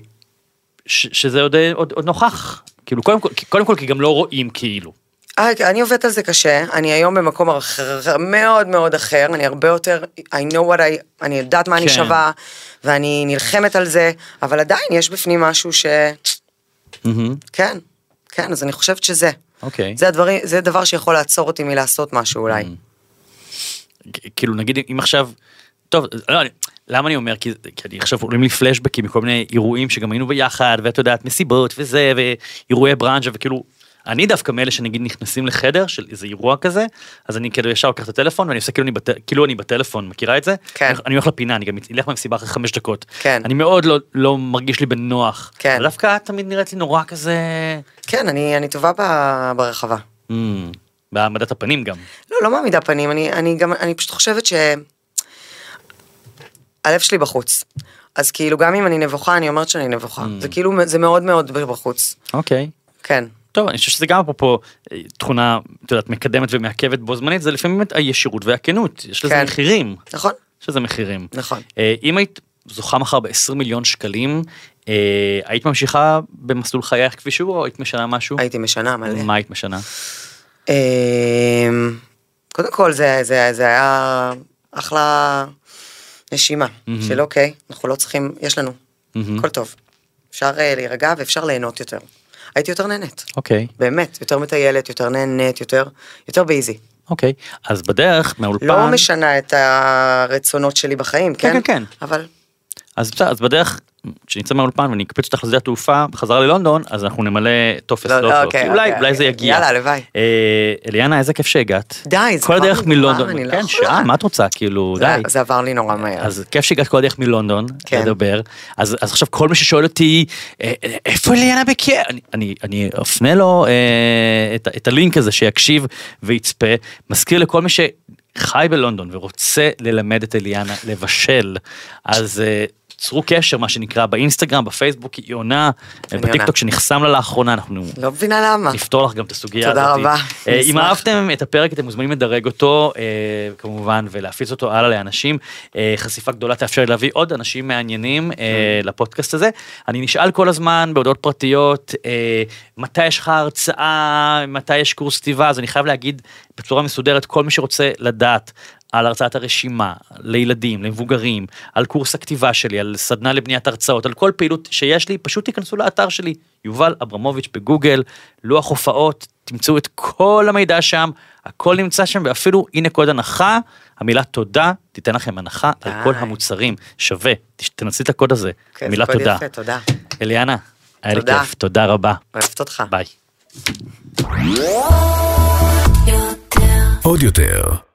ש, שזה עוד, אה, עוד, עוד נוכח, כאילו קודם כל, קודם כל כי גם לא רואים כאילו. אה, אני עובדת על זה קשה, אני היום במקום אחר, מאוד מאוד אחר, אני הרבה יותר, I know what I, אני יודעת מה אני כן. שווה, ואני נלחמת על זה, אבל עדיין יש בפנים משהו ש... מהמם. כן, כן, אז אני חושבת שזה. אוקיי. זה הדברים, זה דבר שיכול לעצור אותי מלעשות משהו אולי. כאילו נגיד אם עכשיו, טוב, לא, אני, למה אני אומר? כי, כי אני עכשיו עולים לי פלשבקים מכל מיני אירועים שגם היינו ביחד, ואת יודעת, מסיבות וזה, ואירועי ברנז'ה, וכאילו, אני דווקא מאלה שנגיד נכנסים לחדר של איזה אירוע כזה, אז אני כאילו ישר לוקח את הטלפון ואני עושה כאילו אני, בט, כאילו אני בטלפון, מכירה את זה? כן. אני, אני הולך לפינה, אני גם אלך מהמסיבה אחרי חמש דקות. כן. אני מאוד לא, לא מרגיש לי בנוח. כן. דווקא את תמיד נראית לי נורא כזה... כן, אני, אני טובה ב- ברחבה. Mm, בהעמדת הפנים גם. לא, לא מעמידה פנים, אני, אני גם, אני פשוט חושבת ש... הלב שלי בחוץ. אז כאילו, גם אם אני נבוכה, אני אומרת שאני נבוכה. Mm. זה כאילו, זה מאוד מאוד בחוץ. אוקיי. כן. טוב, אני חושב שזה גם אפרופו אה, תכונה, את יודעת, מקדמת ומעכבת בו זמנית, זה לפעמים באמת הישירות והכנות, יש לזה כן. מחירים, נכון, יש לזה מחירים. נכון. אה, אם היית זוכה מחר ב-20 מיליון שקלים, אה, היית ממשיכה במסלול חייך כפי שהוא, או היית משנה משהו? הייתי משנה מלא. מה היית משנה? אמ, קודם כל זה, זה, זה היה אחלה נשימה, מהמם. של אוקיי, אנחנו לא צריכים, יש לנו, מהמם. הכל טוב. אפשר אה, להירגע ואפשר ליהנות יותר. הייתי יותר נהנית, אוקיי, באמת, יותר מטיילת, יותר נהנית, יותר, יותר באיזי. אוקיי. אז בדרך מהאולפן... לא משנה את הרצונות שלי בחיים, כן, כן? כן, כן. אבל אז בסדר, אז בדרך, כשנצא מהאולפן ואני אקפץ אותך לשדה התעופה בחזרה ללונדון, אז אנחנו נמלא טופס לא, לא לא. אוקיי, אולי, אוקיי, אולי זה אוקיי. יגיע. יאללה, הלוואי. אה, אליאנה, איזה כיף שהגעת. די, זה כל הדרך מלונדון. אני לא כן, יכולה. שעה, מה את רוצה? כאילו, די. זה, עבר לי נורא מהר. אז כיף שהגעת כל הדרך מלונדון כן. לדבר אז אז עכשיו כל מי ששואל אותי "אה, אה, איפה אליאנה בקר אני אני אני אפנה לו אה, את, את הלינק הזה שיקשיב ויצפה מזכיר לכל מי שחי בלונדון ורוצה ללמד את אליאנה לבשל אז. אה, צרו קשר מה שנקרא באינסטגרם בפייסבוק היא עונה אני בטיקטוק עונה. שנחסם לה לאחרונה אנחנו לא מבינה למה. נפתור לך גם את הסוגיה תודה הזאת. רבה, אה, אם. אהבתם את הפרק אתם מוזמנים לדרג אותו אה, כמובן ולהפיץ אותו הלאה לאנשים. אה, חשיפה גדולה תאפשר להביא עוד אנשים מעניינים אה, כן. לפודקאסט הזה. אני נשאל כל הזמן בהודעות פרטיות אה, מתי יש לך הרצאה, מתי יש קורס כתיבה, אז אני חייב להגיד בצורה מסודרת כל מי שרוצה לדעת. על הרצאת הרשימה, לילדים, למבוגרים, על קורס הכתיבה שלי, על סדנה לבניית הרצאות, על כל פעילות שיש לי, פשוט תיכנסו לאתר שלי, יובל אברמוביץ' בגוגל, לוח הופעות, תמצאו את כל המידע שם, הכל נמצא שם, ואפילו הנה קוד הנחה, המילה תודה תיתן לכם הנחה על כל די. המוצרים, שווה, תנסי את הקוד הזה, כן, זה מילה תודה. יפה, תודה. אליאנה, היה לי תודה. כיף, תודה רבה, אוהבת אותך. ביי. עוד יותר,